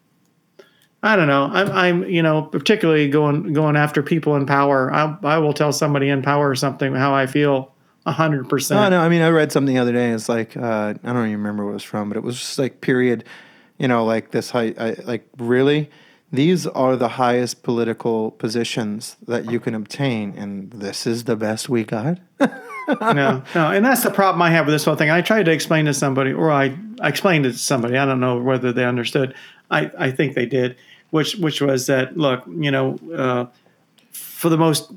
I don't know. I'm, I'm, you know, particularly going going after people in power. I, I will tell somebody in power something how I feel, hundred no, percent. no. I mean, I read something the other day. It's like uh, I don't even remember what it was from, but it was just like period. You know, like this high, I, like really. These are the highest political positions that you can obtain, and this is the best we got. no, no, and that's the problem I have with this whole thing. I tried to explain to somebody, or I, I explained it to somebody. I don't know whether they understood. I, I think they did, which which was that look, you know, uh, for the most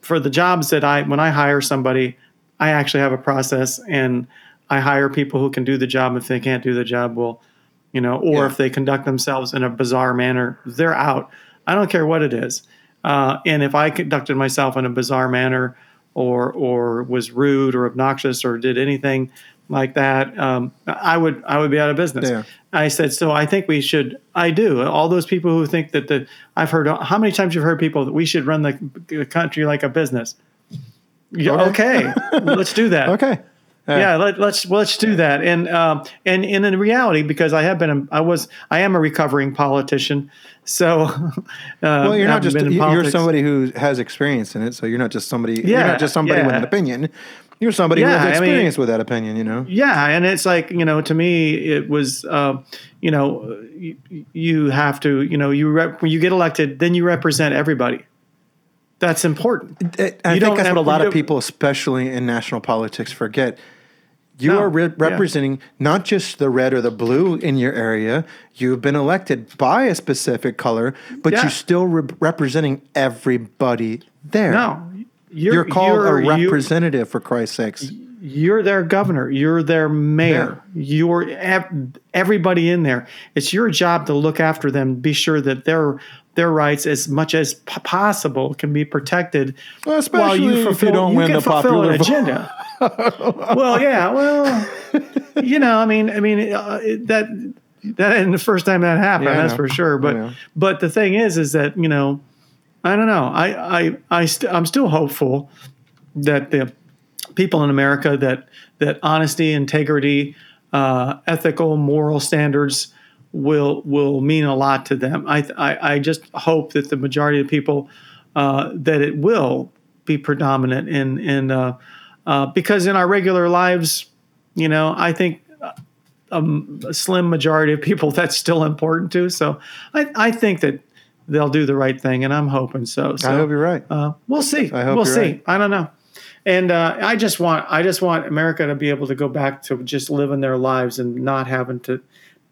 for the jobs that I when I hire somebody, I actually have a process, and I hire people who can do the job. If they can't do the job, well, you know, or Yeah. if they conduct themselves in a bizarre manner, they're out. I don't care what it is. Uh, and if I conducted myself in a bizarre manner, or or was rude or obnoxious or did anything like that, um, I would I would be out of business. Yeah. I said, so I think we should. I do. All those people who think that the I've heard how many times you've heard people that we should run the, the country like a business. Yeah, okay, let's do that Okay. Yeah let, let's let's do that and um and, and in reality because i have been a, i was i am a recovering politician so uh, Well, you're not just you- you're somebody who has experience in it, so you're not just somebody. you're Yeah, not just somebody with an opinion. You're somebody Yeah, who I has mean- experience with that opinion. You know. yeah and it's like you know to me it was uh, you know you, you have to you know you rep, when you get elected then you represent everybody that's important I You think don't that's have- what a lot of people, especially in national politics, forget. You No, are re- yeah. representing not just the red or the blue in your area. You've been elected by a specific color, but Yeah. you're still re- representing everybody there. no you're, You're called you're- a you- representative for Christ's sakes. You're their governor. You're their mayor. You're ev- everybody in there. It's your job to look after them be sure that their their rights as much as p- possible can be protected Well, especially if you don't win can the popular an vote. agenda. Well yeah well you know i mean i mean uh, that that isn't the first time that happened Yeah, that's for sure but but the thing is is that you know i don't know. I i i st- i'm still hopeful that the people in America that that honesty, integrity, uh, ethical, moral standards will will mean a lot to them. I I, I just hope that the majority of people uh, that it will be predominant in in uh, uh, because in our regular lives, you know, I think. uh, Um, a slim majority of people that's still important to. So I, I think that they'll do the right thing, and I'm hoping so. so I hope you're right. uh, we'll see. I hope we'll you're see. right. I don't know. And uh, I just want I just want America to be able to go back to just living their lives and not having to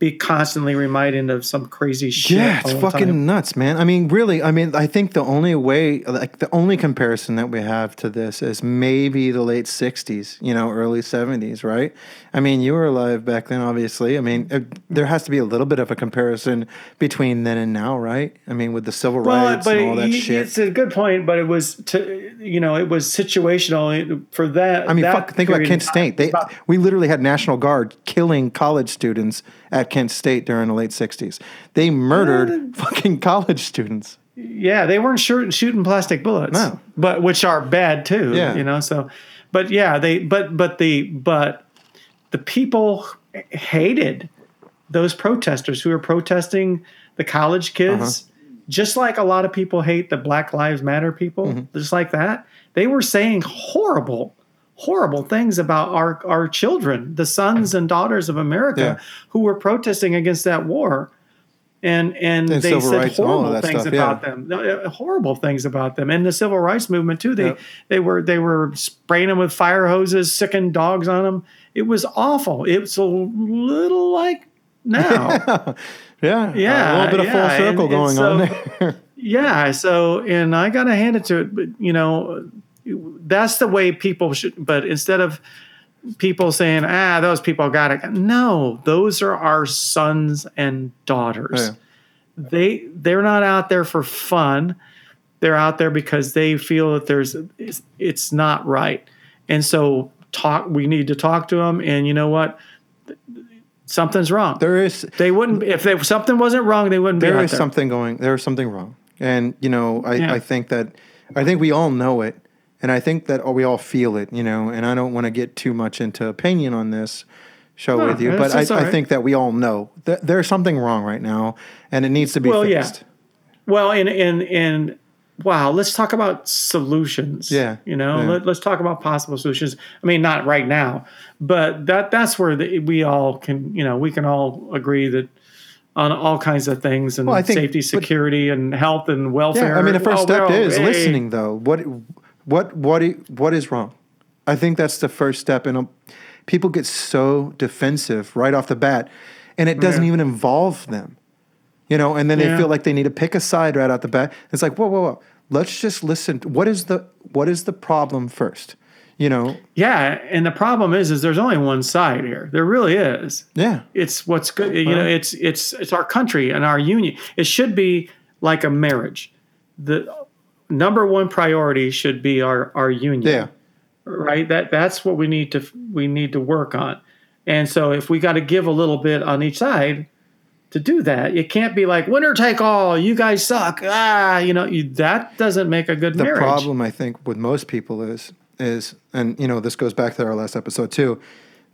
be constantly reminded of some crazy shit. Yeah, it's fucking time. nuts, man. I mean, really, I mean, I think the only way, like, the only comparison that we have to this is maybe the late 60s, you know, early 70s, right? I mean, you were alive back then, obviously. I mean, uh, there has to be a little bit of a comparison between then and now, right? I mean, with the civil Well, rights but and all that shit. it's a good point, but it was to you know it was situational for that. I mean, that fuck, think about Kent. State. They, we literally had National Guard killing college students at Kent State during the late 60s. They murdered fucking college students. Yeah, they weren't shooting shooting plastic bullets. No. but which are bad too. Yeah. you know. So, but yeah, they but but the but the people hated those protesters who were protesting the college kids, Uh-huh. just like a lot of people hate the Black Lives Matter people, Mm-hmm. just like that. They were saying horrible. Horrible things about our, our children, the sons and daughters of America, Yeah. who were protesting against that war and and, And they said rights and all of horrible things stuff, about yeah. them, uh, horrible things about them, and the civil rights movement too. They Yep. they were they were spraying them with fire hoses, sicking dogs on them. It was awful. It's a little like now, yeah, Yeah, a little bit of yeah, full circle and going so- on there. yeah. So and I gotta hand it to it, but you know, that's the way people should. But instead of people saying, ah, those people got it. No, those are our sons and daughters. Yeah. They they're not out there for fun. They're out there because they feel that there's it's, it's not right. And so talk we need to talk to them and you know what? Something's wrong. There is they wouldn't if they, something wasn't wrong, they wouldn't be there is there. something going there is something wrong and you know I, Yeah. I think that i think we all know it and i think that we all feel it you know and i don't want to get too much into opinion on this show No, with you but I, all I think that we all know that there's something wrong right now and it needs to be Well, yeah. fixed Well, and and and wow, let's talk about solutions. Yeah, you know, yeah. Let, let's talk about possible solutions. I mean, not right now, but that that's where the, we all can, you know, we can all agree that on all kinds of things and Well, think- safety, but- security, and health and welfare. yeah i mean the first Oh, step is hey. listening though what what what what is wrong i think that's the first step and um, people get so defensive right off the bat and it doesn't Yeah. even involve them you know, and then they feel like they need to pick a side right out the bat. It's like, whoa, whoa, whoa. Let's just listen. What is the what is the problem first? You know, Yeah, and the problem is, is there's only one side here. There really is. yeah, it's what's good you know it's it's it's our country and our union it should be like a marriage the number one priority should be our our union. Yeah, right? That that's what we need to we need to work on. And so if we got to give a little bit on each side to do that it can't be like winner take all you guys suck ah you know you, that doesn't make a good the marriage. problem I think with most people is is and you know this goes back to our last episode too.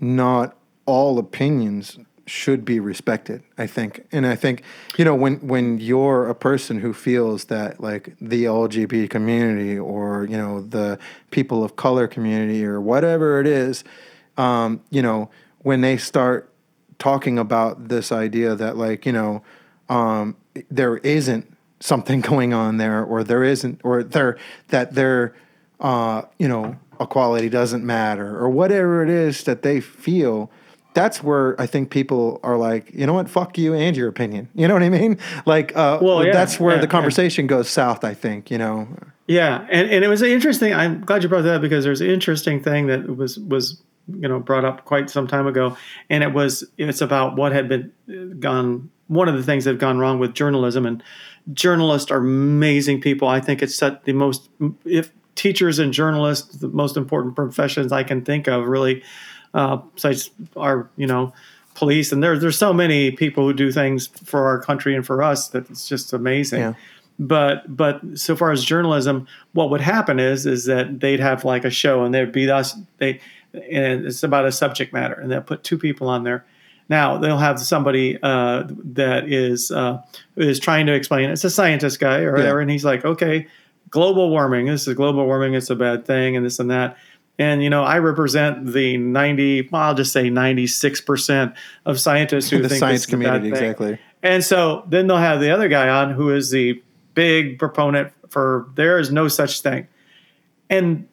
Not all opinions should be respected. I think, and I think you know when when you're a person who feels that like the LGBT community or you know the people of color community or whatever it is, um, you know when they start talking about this idea that like you know um, there isn't something going on there or there isn't or there that there uh, you know equality doesn't matter or whatever it is that they feel that's where I think people are like, you know what, fuck you and your opinion. You know what I mean? Like, uh, Well, yeah, that's where yeah, the yeah. conversation goes south. I think, you know. Yeah, and, and it was interesting. I'm glad you brought that up because there's an interesting thing that was was you know brought up quite some time ago, and it was it's about what had been uh, gone. One of the things that had gone wrong with journalism, and journalists are amazing people. I think it's set the most if teachers and journalists the most important professions I can think of really. Uh, besides our you know police. And there's there's so many people who do things for our country and for us that it's just amazing. Yeah. but but so far as journalism what would happen is is that they'd have like a show and there'd be us they and it's about a subject matter and they'll put two people on there. Now they'll have somebody uh, that is uh, is trying to explain it's a scientist guy or whatever and he's like okay global warming. This is global warming. It's a bad thing and this and that and you know i represent the 90 well, i'll just say 96% of scientists who the think science this is a bad community, exactly. And so then they'll have the other guy on who is the big proponent for there is no such thing. And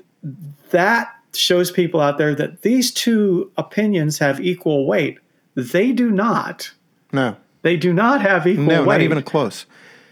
that shows people out there that these two opinions have equal weight. They do not. No, They do not have equal no, weight. No, not even close.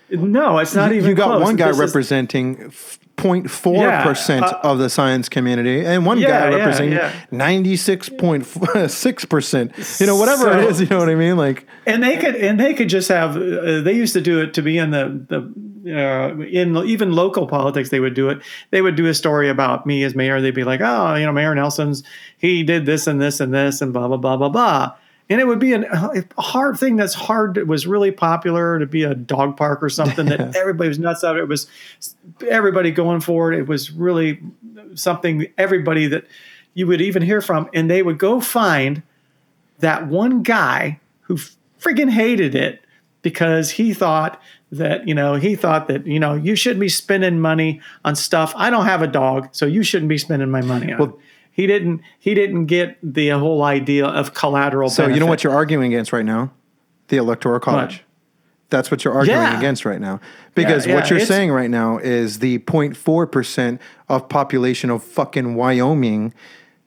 no, it's not even you got close. one guy This is- representing 0.4 percent Yeah, uh, of the science community, and one Yeah, guy representing yeah. 96.6 percent. You know, whatever it So- is. You know what I mean? Like, and they could and they could just have uh, they used to do it to be in the the uh, in even local politics they would do it they would do a story about me as mayor they'd be like oh you know mayor nelson's he did this and this and this and blah blah blah blah blah and it would be an, a hard thing that's hard it was really popular to be a dog park or something that everybody was nuts out it was everybody going for it. It was really something everybody that you would even hear from. And they would go find that one guy who friggin' hated it because he thought that you know he thought that you know you shouldn't be spending money on stuff. I don't have a dog so you shouldn't be spending my money on Well- he didn't he didn't get the whole idea of collateral so you know what you're arguing against right now? The electoral college. That's what you're arguing Yeah. against right now. Because yeah, what you're saying right now is the 0.4% of population of fucking Wyoming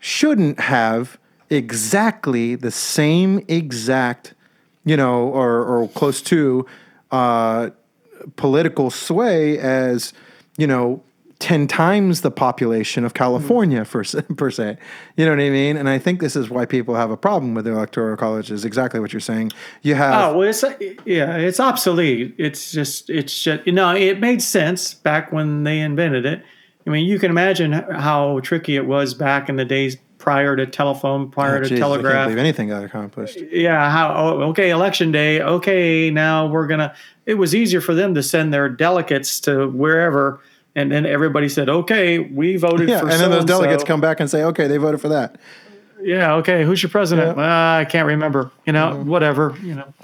shouldn't have exactly the same exact, you know, or, or close to uh, political sway as, you know, 10 times the population of California for, per se. You know what I mean? And I think this is why people have a problem with the electoral college is exactly what you're saying. You have Oh well, it's yeah, it's obsolete. It's just it's just you know it made sense back when they invented it. I mean, you can imagine how tricky it was back in the days prior to telephone, prior Oh, to geez, I can't telegraph. believe anything got accomplished. Yeah, how oh, okay, election day. Okay, now we're gonna. It was easier for them to send their delegates to wherever, and then everybody said, "Okay, we voted Yeah, for." and then those delegates come back and say, "Okay, they voted for that." Yeah, okay. Who's your president? Uh, I can't remember. You know, Mm-hmm. whatever. You know.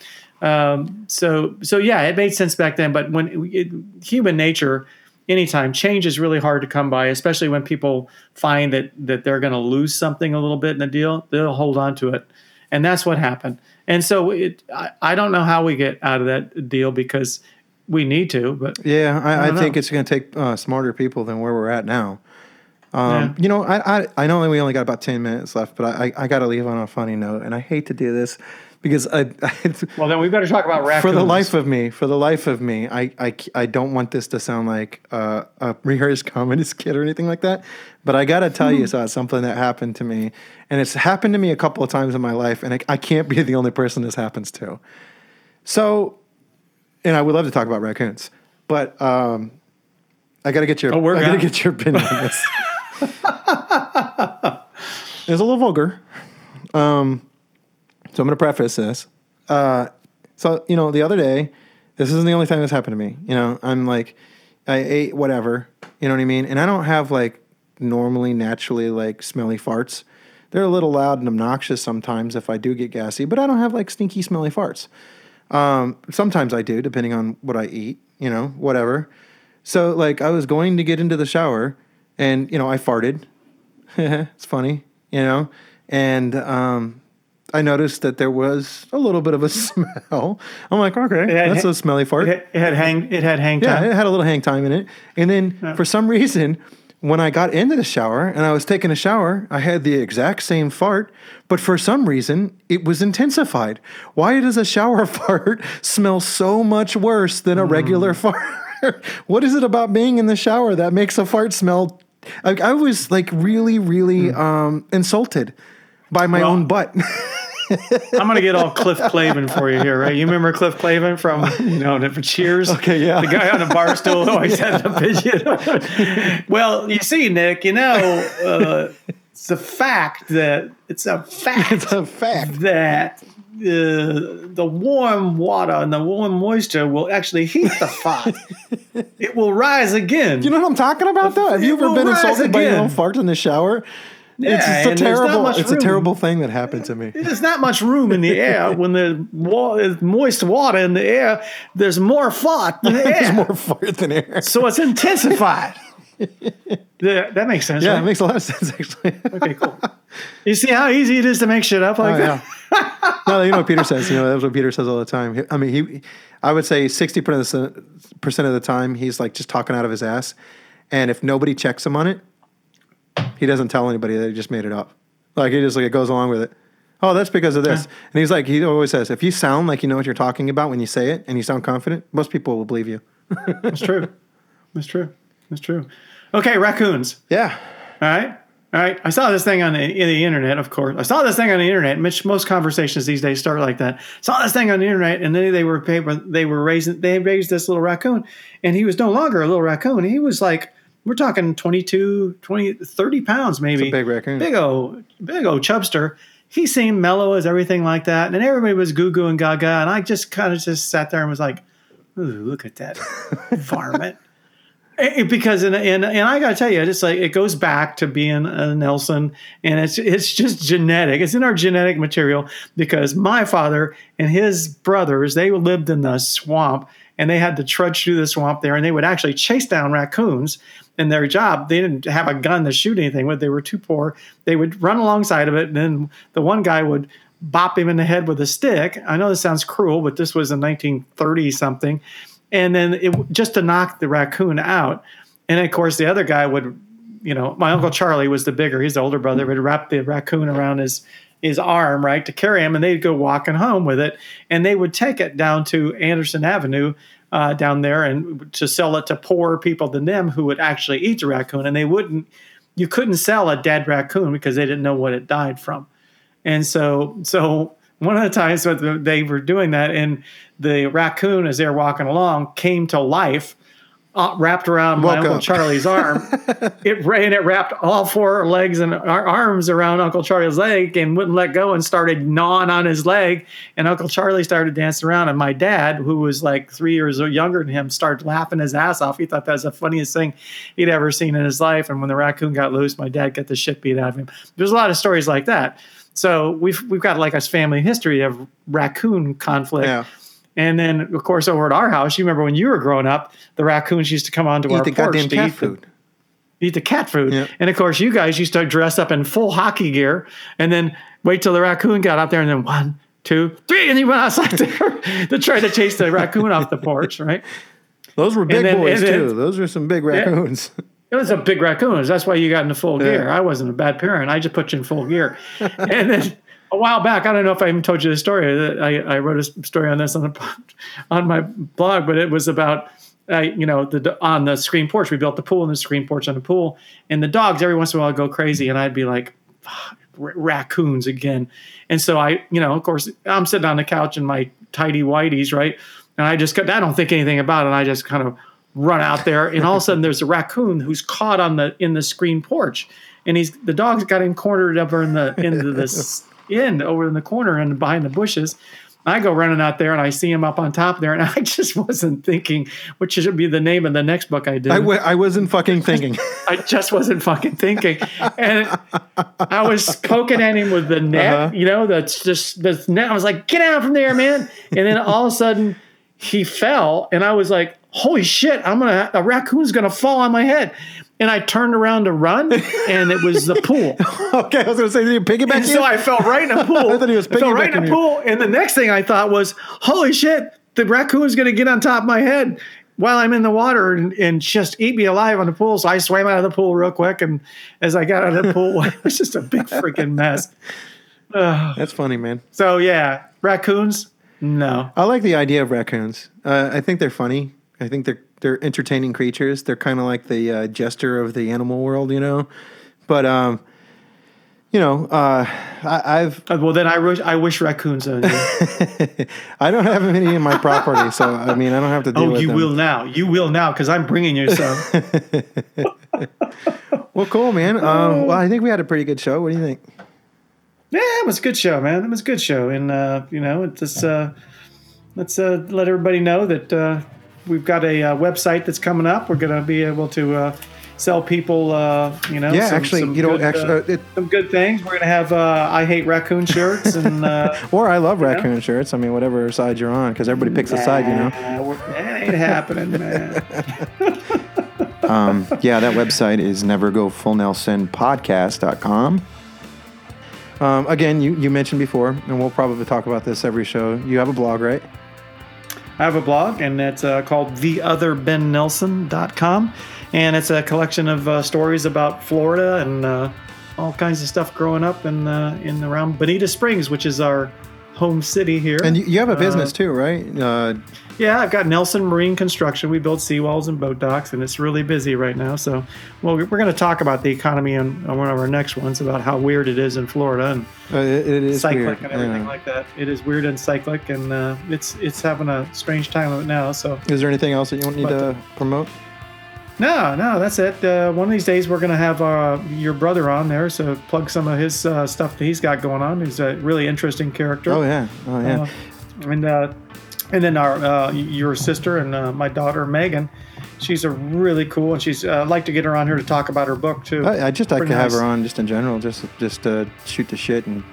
Um, so so yeah, it made sense back then. But when it, human nature, anytime change is really hard to come by, especially when people find that that they're going to lose something a little bit in the deal, they'll hold on to it, and that's what happened. And so it, I, I don't know how we get out of that deal because we need to, but Yeah, I, I, don't think it's going to take uh, smarter people than where we're at now. Um, Yeah. You know, I, I I know that we only got about ten minutes left, but I I, I got to leave on a funny note, and I hate to do this because I, well, then we better talk about raccoons. for the life of me, for the life of me, I I, I don't want this to sound like uh, a rehearsed comedy skit or anything like that. But I got to tell you about something that happened to me, and it's happened to me a couple of times in my life, and I, I can't be the only person this happens to. So, and I would love to talk about raccoons, but um, I got to get your Oh, we're I got to get your opinion on this. it's a little vulgar. Um, so I'm going to preface this. Uh, so you know, the other day, this isn't the only time this happened to me. You know, I'm like, I ate whatever. You know what I mean? And I don't have like normally naturally like smelly farts. They're a little loud and obnoxious sometimes if I do get gassy, but I don't have like stinky smelly farts. Um, sometimes I do, depending on what I eat. You know, whatever. So like, I was going to get into the shower, and you know, I farted. it's funny, you know, and um, I noticed that there was a little bit of a smell. I'm like, okay, had- that's a smelly fart. it, it had hang. It had hang Time. Yeah, it had a little hang time in it. And then for some reason, when I got into the shower and I was taking a shower, I had the exact same fart, but for some reason, it was intensified. Why does a shower fart smell so much worse than a regular fart? what is it about being in the shower that makes a fart smell? Like I was like really, really um, insulted by my Well, own butt. I'm gonna get all Cliff Clavin for you here, right? You remember Cliff Clavin from you know Cheers? Okay, yeah. The guy on the bar stool who always had the pigeon. well, you see, Nick, you know, uh, it's a fact that it's a fact it's a fact. that uh, the warm water and the warm moisture will actually heat the fart. it will rise again. You know what I'm talking about, though? Have you ever been insulted by your again. own fart in the shower? It's Yeah, just a terrible. It's a terrible thing that happened to me. There's not much room in the air when the wa- moist water in the air. There's more fart than air, There's more fart than air. so it's intensified. Yeah, that makes sense. Yeah, right? it makes a lot of sense actually. okay, cool. You see how easy it is to make shit up like Oh, that? yeah. no, you know what Peter says. You know that's what Peter says all the time. I mean, he, I would say sixty percent of the time he's like just talking out of his ass, and if nobody checks him on it, he doesn't tell anybody that he just made it up. Like he just like it goes along with it. Oh, that's because of this. And he's like, he always says, if you sound like you know what you're talking about when you say it, and you sound confident, most people will believe you. That's true. That's true. That's true. Okay, raccoons. Yeah. All right. All right. I saw this thing on the, in the internet, of course. I saw this thing on the internet. Which most conversations these days start like that. Saw this thing on the internet, and then they were they were raising they raised this little raccoon, and he was no longer a little raccoon. He was like we're talking 22, 20, 30 pounds maybe. big raccoon. Big o big o chubster. He seemed mellow as everything like that, and everybody was goo goo and gaga, and I just kind of just sat there and was like, "Ooh, look at that varmint." Eh, because and, and and I gotta tell you, it's like it goes back to being a Nelson, and it's it's just genetic. It's in our genetic material because my father and his brothers they lived in the swamp, and they had to trudge through the swamp there, and they would actually chase down raccoons. In their job, they didn't have a gun to shoot anything with. They were too poor. They would run alongside of it, and then the one guy would bop him in the head with a stick. I know this sounds cruel, but this was in 1930 something and then it just to knock the raccoon out. And of course, the other guy would, you know, my uncle Charlie was the bigger. He's the older brother. Would wrap the raccoon around his his arm, right, to carry him, and they'd go walking home with it, and they would take it down to Anderson Avenue uh, down there and to sell it to poorer people than them who would actually eat the raccoon, and they wouldn't. You couldn't sell a dead raccoon because they didn't know what it died from, and so so one of the times that they were doing that, and the raccoon, as they were walking along, came to life uh, wrapped around my Uncle up. Charlie's arm. it ran, it wrapped all four legs and arms around Uncle Charlie's leg and wouldn't let go and started gnawing on his leg. And Uncle Charlie started dancing around. And my dad, who was like three years younger than him, started laughing his ass off. He thought that was the funniest thing he'd ever seen in his life. And when the raccoon got loose, my dad got the shit beat out of him. There's a lot of stories like that. So we've we've got like a family history of raccoon conflict. Yeah. And then, of course, over at our house, you remember when you were growing up, the raccoons used to come onto Eat our the porch goddamn to cat eat the, food. eat the cat food. Yeah. And of course, you guys used to dress up in full hockey gear and then wait till the raccoon got out there and then one, two, three, and he went outside there to try to chase the raccoon off the porch, right? Those were big then- boys then- too. Those are some big raccoons. It was a big raccoon. That's why you got into full Yeah. gear. I wasn't a bad parent. I just put you in full gear. and then a while back, I don't know if I even told you the story. I, I wrote a story on this on on my blog, but it was about uh, you know the on the screen porch. We built the pool and the screen porch on the pool, and the dogs every once in a while go crazy, and I'd be like. Raccoons again, and so I, you know, of course, I'm sitting on the couch in my tidy whities, right? And I just, I don't think anything about it. And I just kind of run out there, and all of a sudden there's a raccoon who's caught on the in the screen porch, and he's the dog's got him cornered over in the into this end over in the corner and behind the bushes. I go running out there and I see him up on top there, and I just wasn't thinking, which should be the name of the next book I did. I, w- I wasn't fucking thinking. I just wasn't fucking thinking. And I was poking at him with the net, Uh-huh. you know, that's just the net. I was like, get out from there, man. And then all of a sudden he fell and I was like, holy shit, I'm gonna a raccoon's gonna fall on my head. And I turned around to run and it was the pool. okay, I was going to say, did you piggyback And you? so I fell right in the pool. I thought he was piggybacking. I fell right in you. pool. And the next thing I thought was, holy shit, the raccoon's going to get on top of my head while I'm in the water and, and just eat me alive on the pool. So I swam out of the pool real quick. And as I got out of the pool, it was just a big freaking mess. Ugh. That's funny, man. so yeah, raccoons, no. I like the idea of raccoons. Uh, I think they're funny. I think they're they're entertaining creatures. They're kind of like the uh, jester of the animal world, you know. But um, you know, uh, I, I've Uh, Well, then I wish I wish raccoons. Uh, I don't have any in my property, so I mean, I don't have to deal oh, you them. will now. You will now because I'm bringing you some. Well, cool, man. Um, well, I think we had a pretty good show. What do you think? Yeah, it was a good show, man. It was a good show, and uh, you know, it's just, uh, let's uh, let everybody know that uh, we've got a uh, website that's coming up. We're going to be able to uh, sell people, uh, you know, Yeah, some- actually, some you know, good, actually, uh, it, some good things. We're going to have uh, I hate raccoon shirts, and uh, or I love raccoon shirts. I mean, whatever side you're on, because everybody picks a side, you know. That ain't happening, man. Um, yeah, that website is nevergofullnelsonpodcast.com. Um, again, you, you mentioned before, and we'll probably talk about this every show. You have a blog, right? I have a blog, and it's uh, called theotherbennelson.com. And it's a collection of uh, stories about Florida and uh, all kinds of stuff growing up in, in around Bonita Springs, which is our home city here. And you, you have a business too, right? Uh, yeah, I've got Nelson Marine Construction. We build seawalls and boat docks, and it's really busy right now. So, well, we're going to talk about the economy on, on one of our next ones about how weird it is in Florida and uh, it, it is cyclic weird. and everything yeah. like that. It is weird and cyclic, and uh, it's it's having a strange time of it now. So, Is there anything else that you want me But, to uh, promote? No, no, that's it. Uh, one of these days, we're going to have uh, your brother on there, so plug some of his uh, stuff that he's got going on. He's a really interesting character. Oh yeah, oh yeah. Uh, and uh, and then our uh, your sister and uh, my daughter Megan, she's a really cool, and she's uh, I'd like to get her on here to talk about her book too. I, I just like Pretty to have her on, just in general, just just to shoot the shit and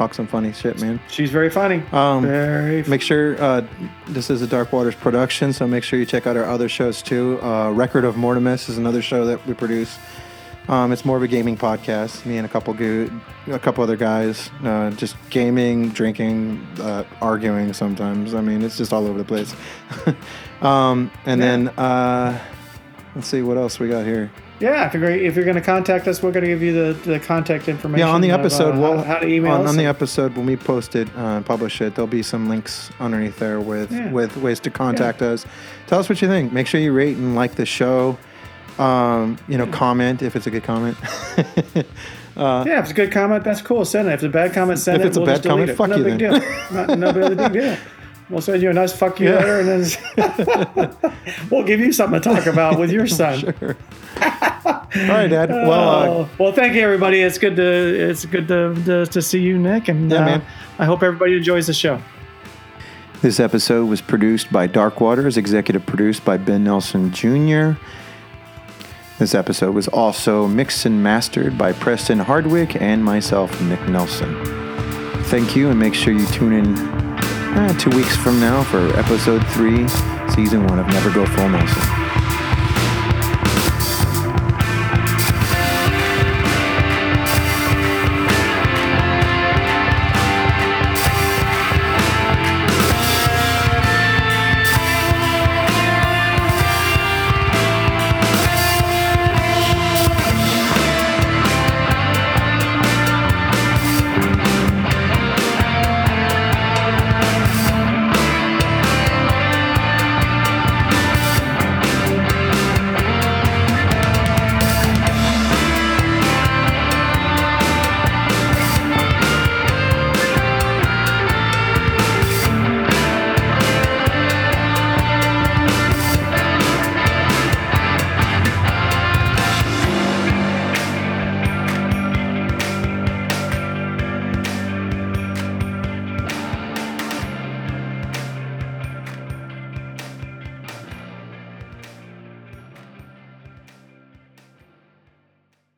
talk some funny shit, man. She's very funny. Um, very. Make sure uh, this is a Dark Waters production, so make sure you check out our other shows too. Uh, Record of Mortimus is another show that we produce. Um, it's more of a gaming podcast. Me and a couple good, a couple other guys, uh, just gaming, drinking, uh, arguing. Sometimes, I mean, it's just all over the place. um, and Yeah. then uh, let's see what else we got here. Yeah, if you're if you're going to contact us, we're going to give you the, the contact information. Yeah, on the of, episode, uh, we'll how, how to email on, on the episode when we post it, uh, publish it. There'll be some links underneath there with Yeah. with ways to contact us. Tell us what you think. Make sure you rate and like the show. Um, you know, comment if it's a good comment. yeah, if it's a good comment, that's cool. Send it. If it's a bad comment, send If it. it's a we'll bad comment, it. fuck no you big then. deal. Not, no big deal. We'll send you a nice fuck you Yeah. letter, and then we'll give you something to talk about with your son. sure. All right, Dad. Well, uh, Oh, well, thank you, everybody. It's good to it's good to to, to see you, Nick, and Yeah, uh. I hope everybody enjoys the show. This episode was produced by Dark Waters, executive produced by Ben Nelson Jr. This episode was also mixed and mastered by Preston Hardwick and myself, Nick Nelson. Thank you, and make sure you tune in uh, two weeks from now for episode three, season one of Never Go Full Nelson.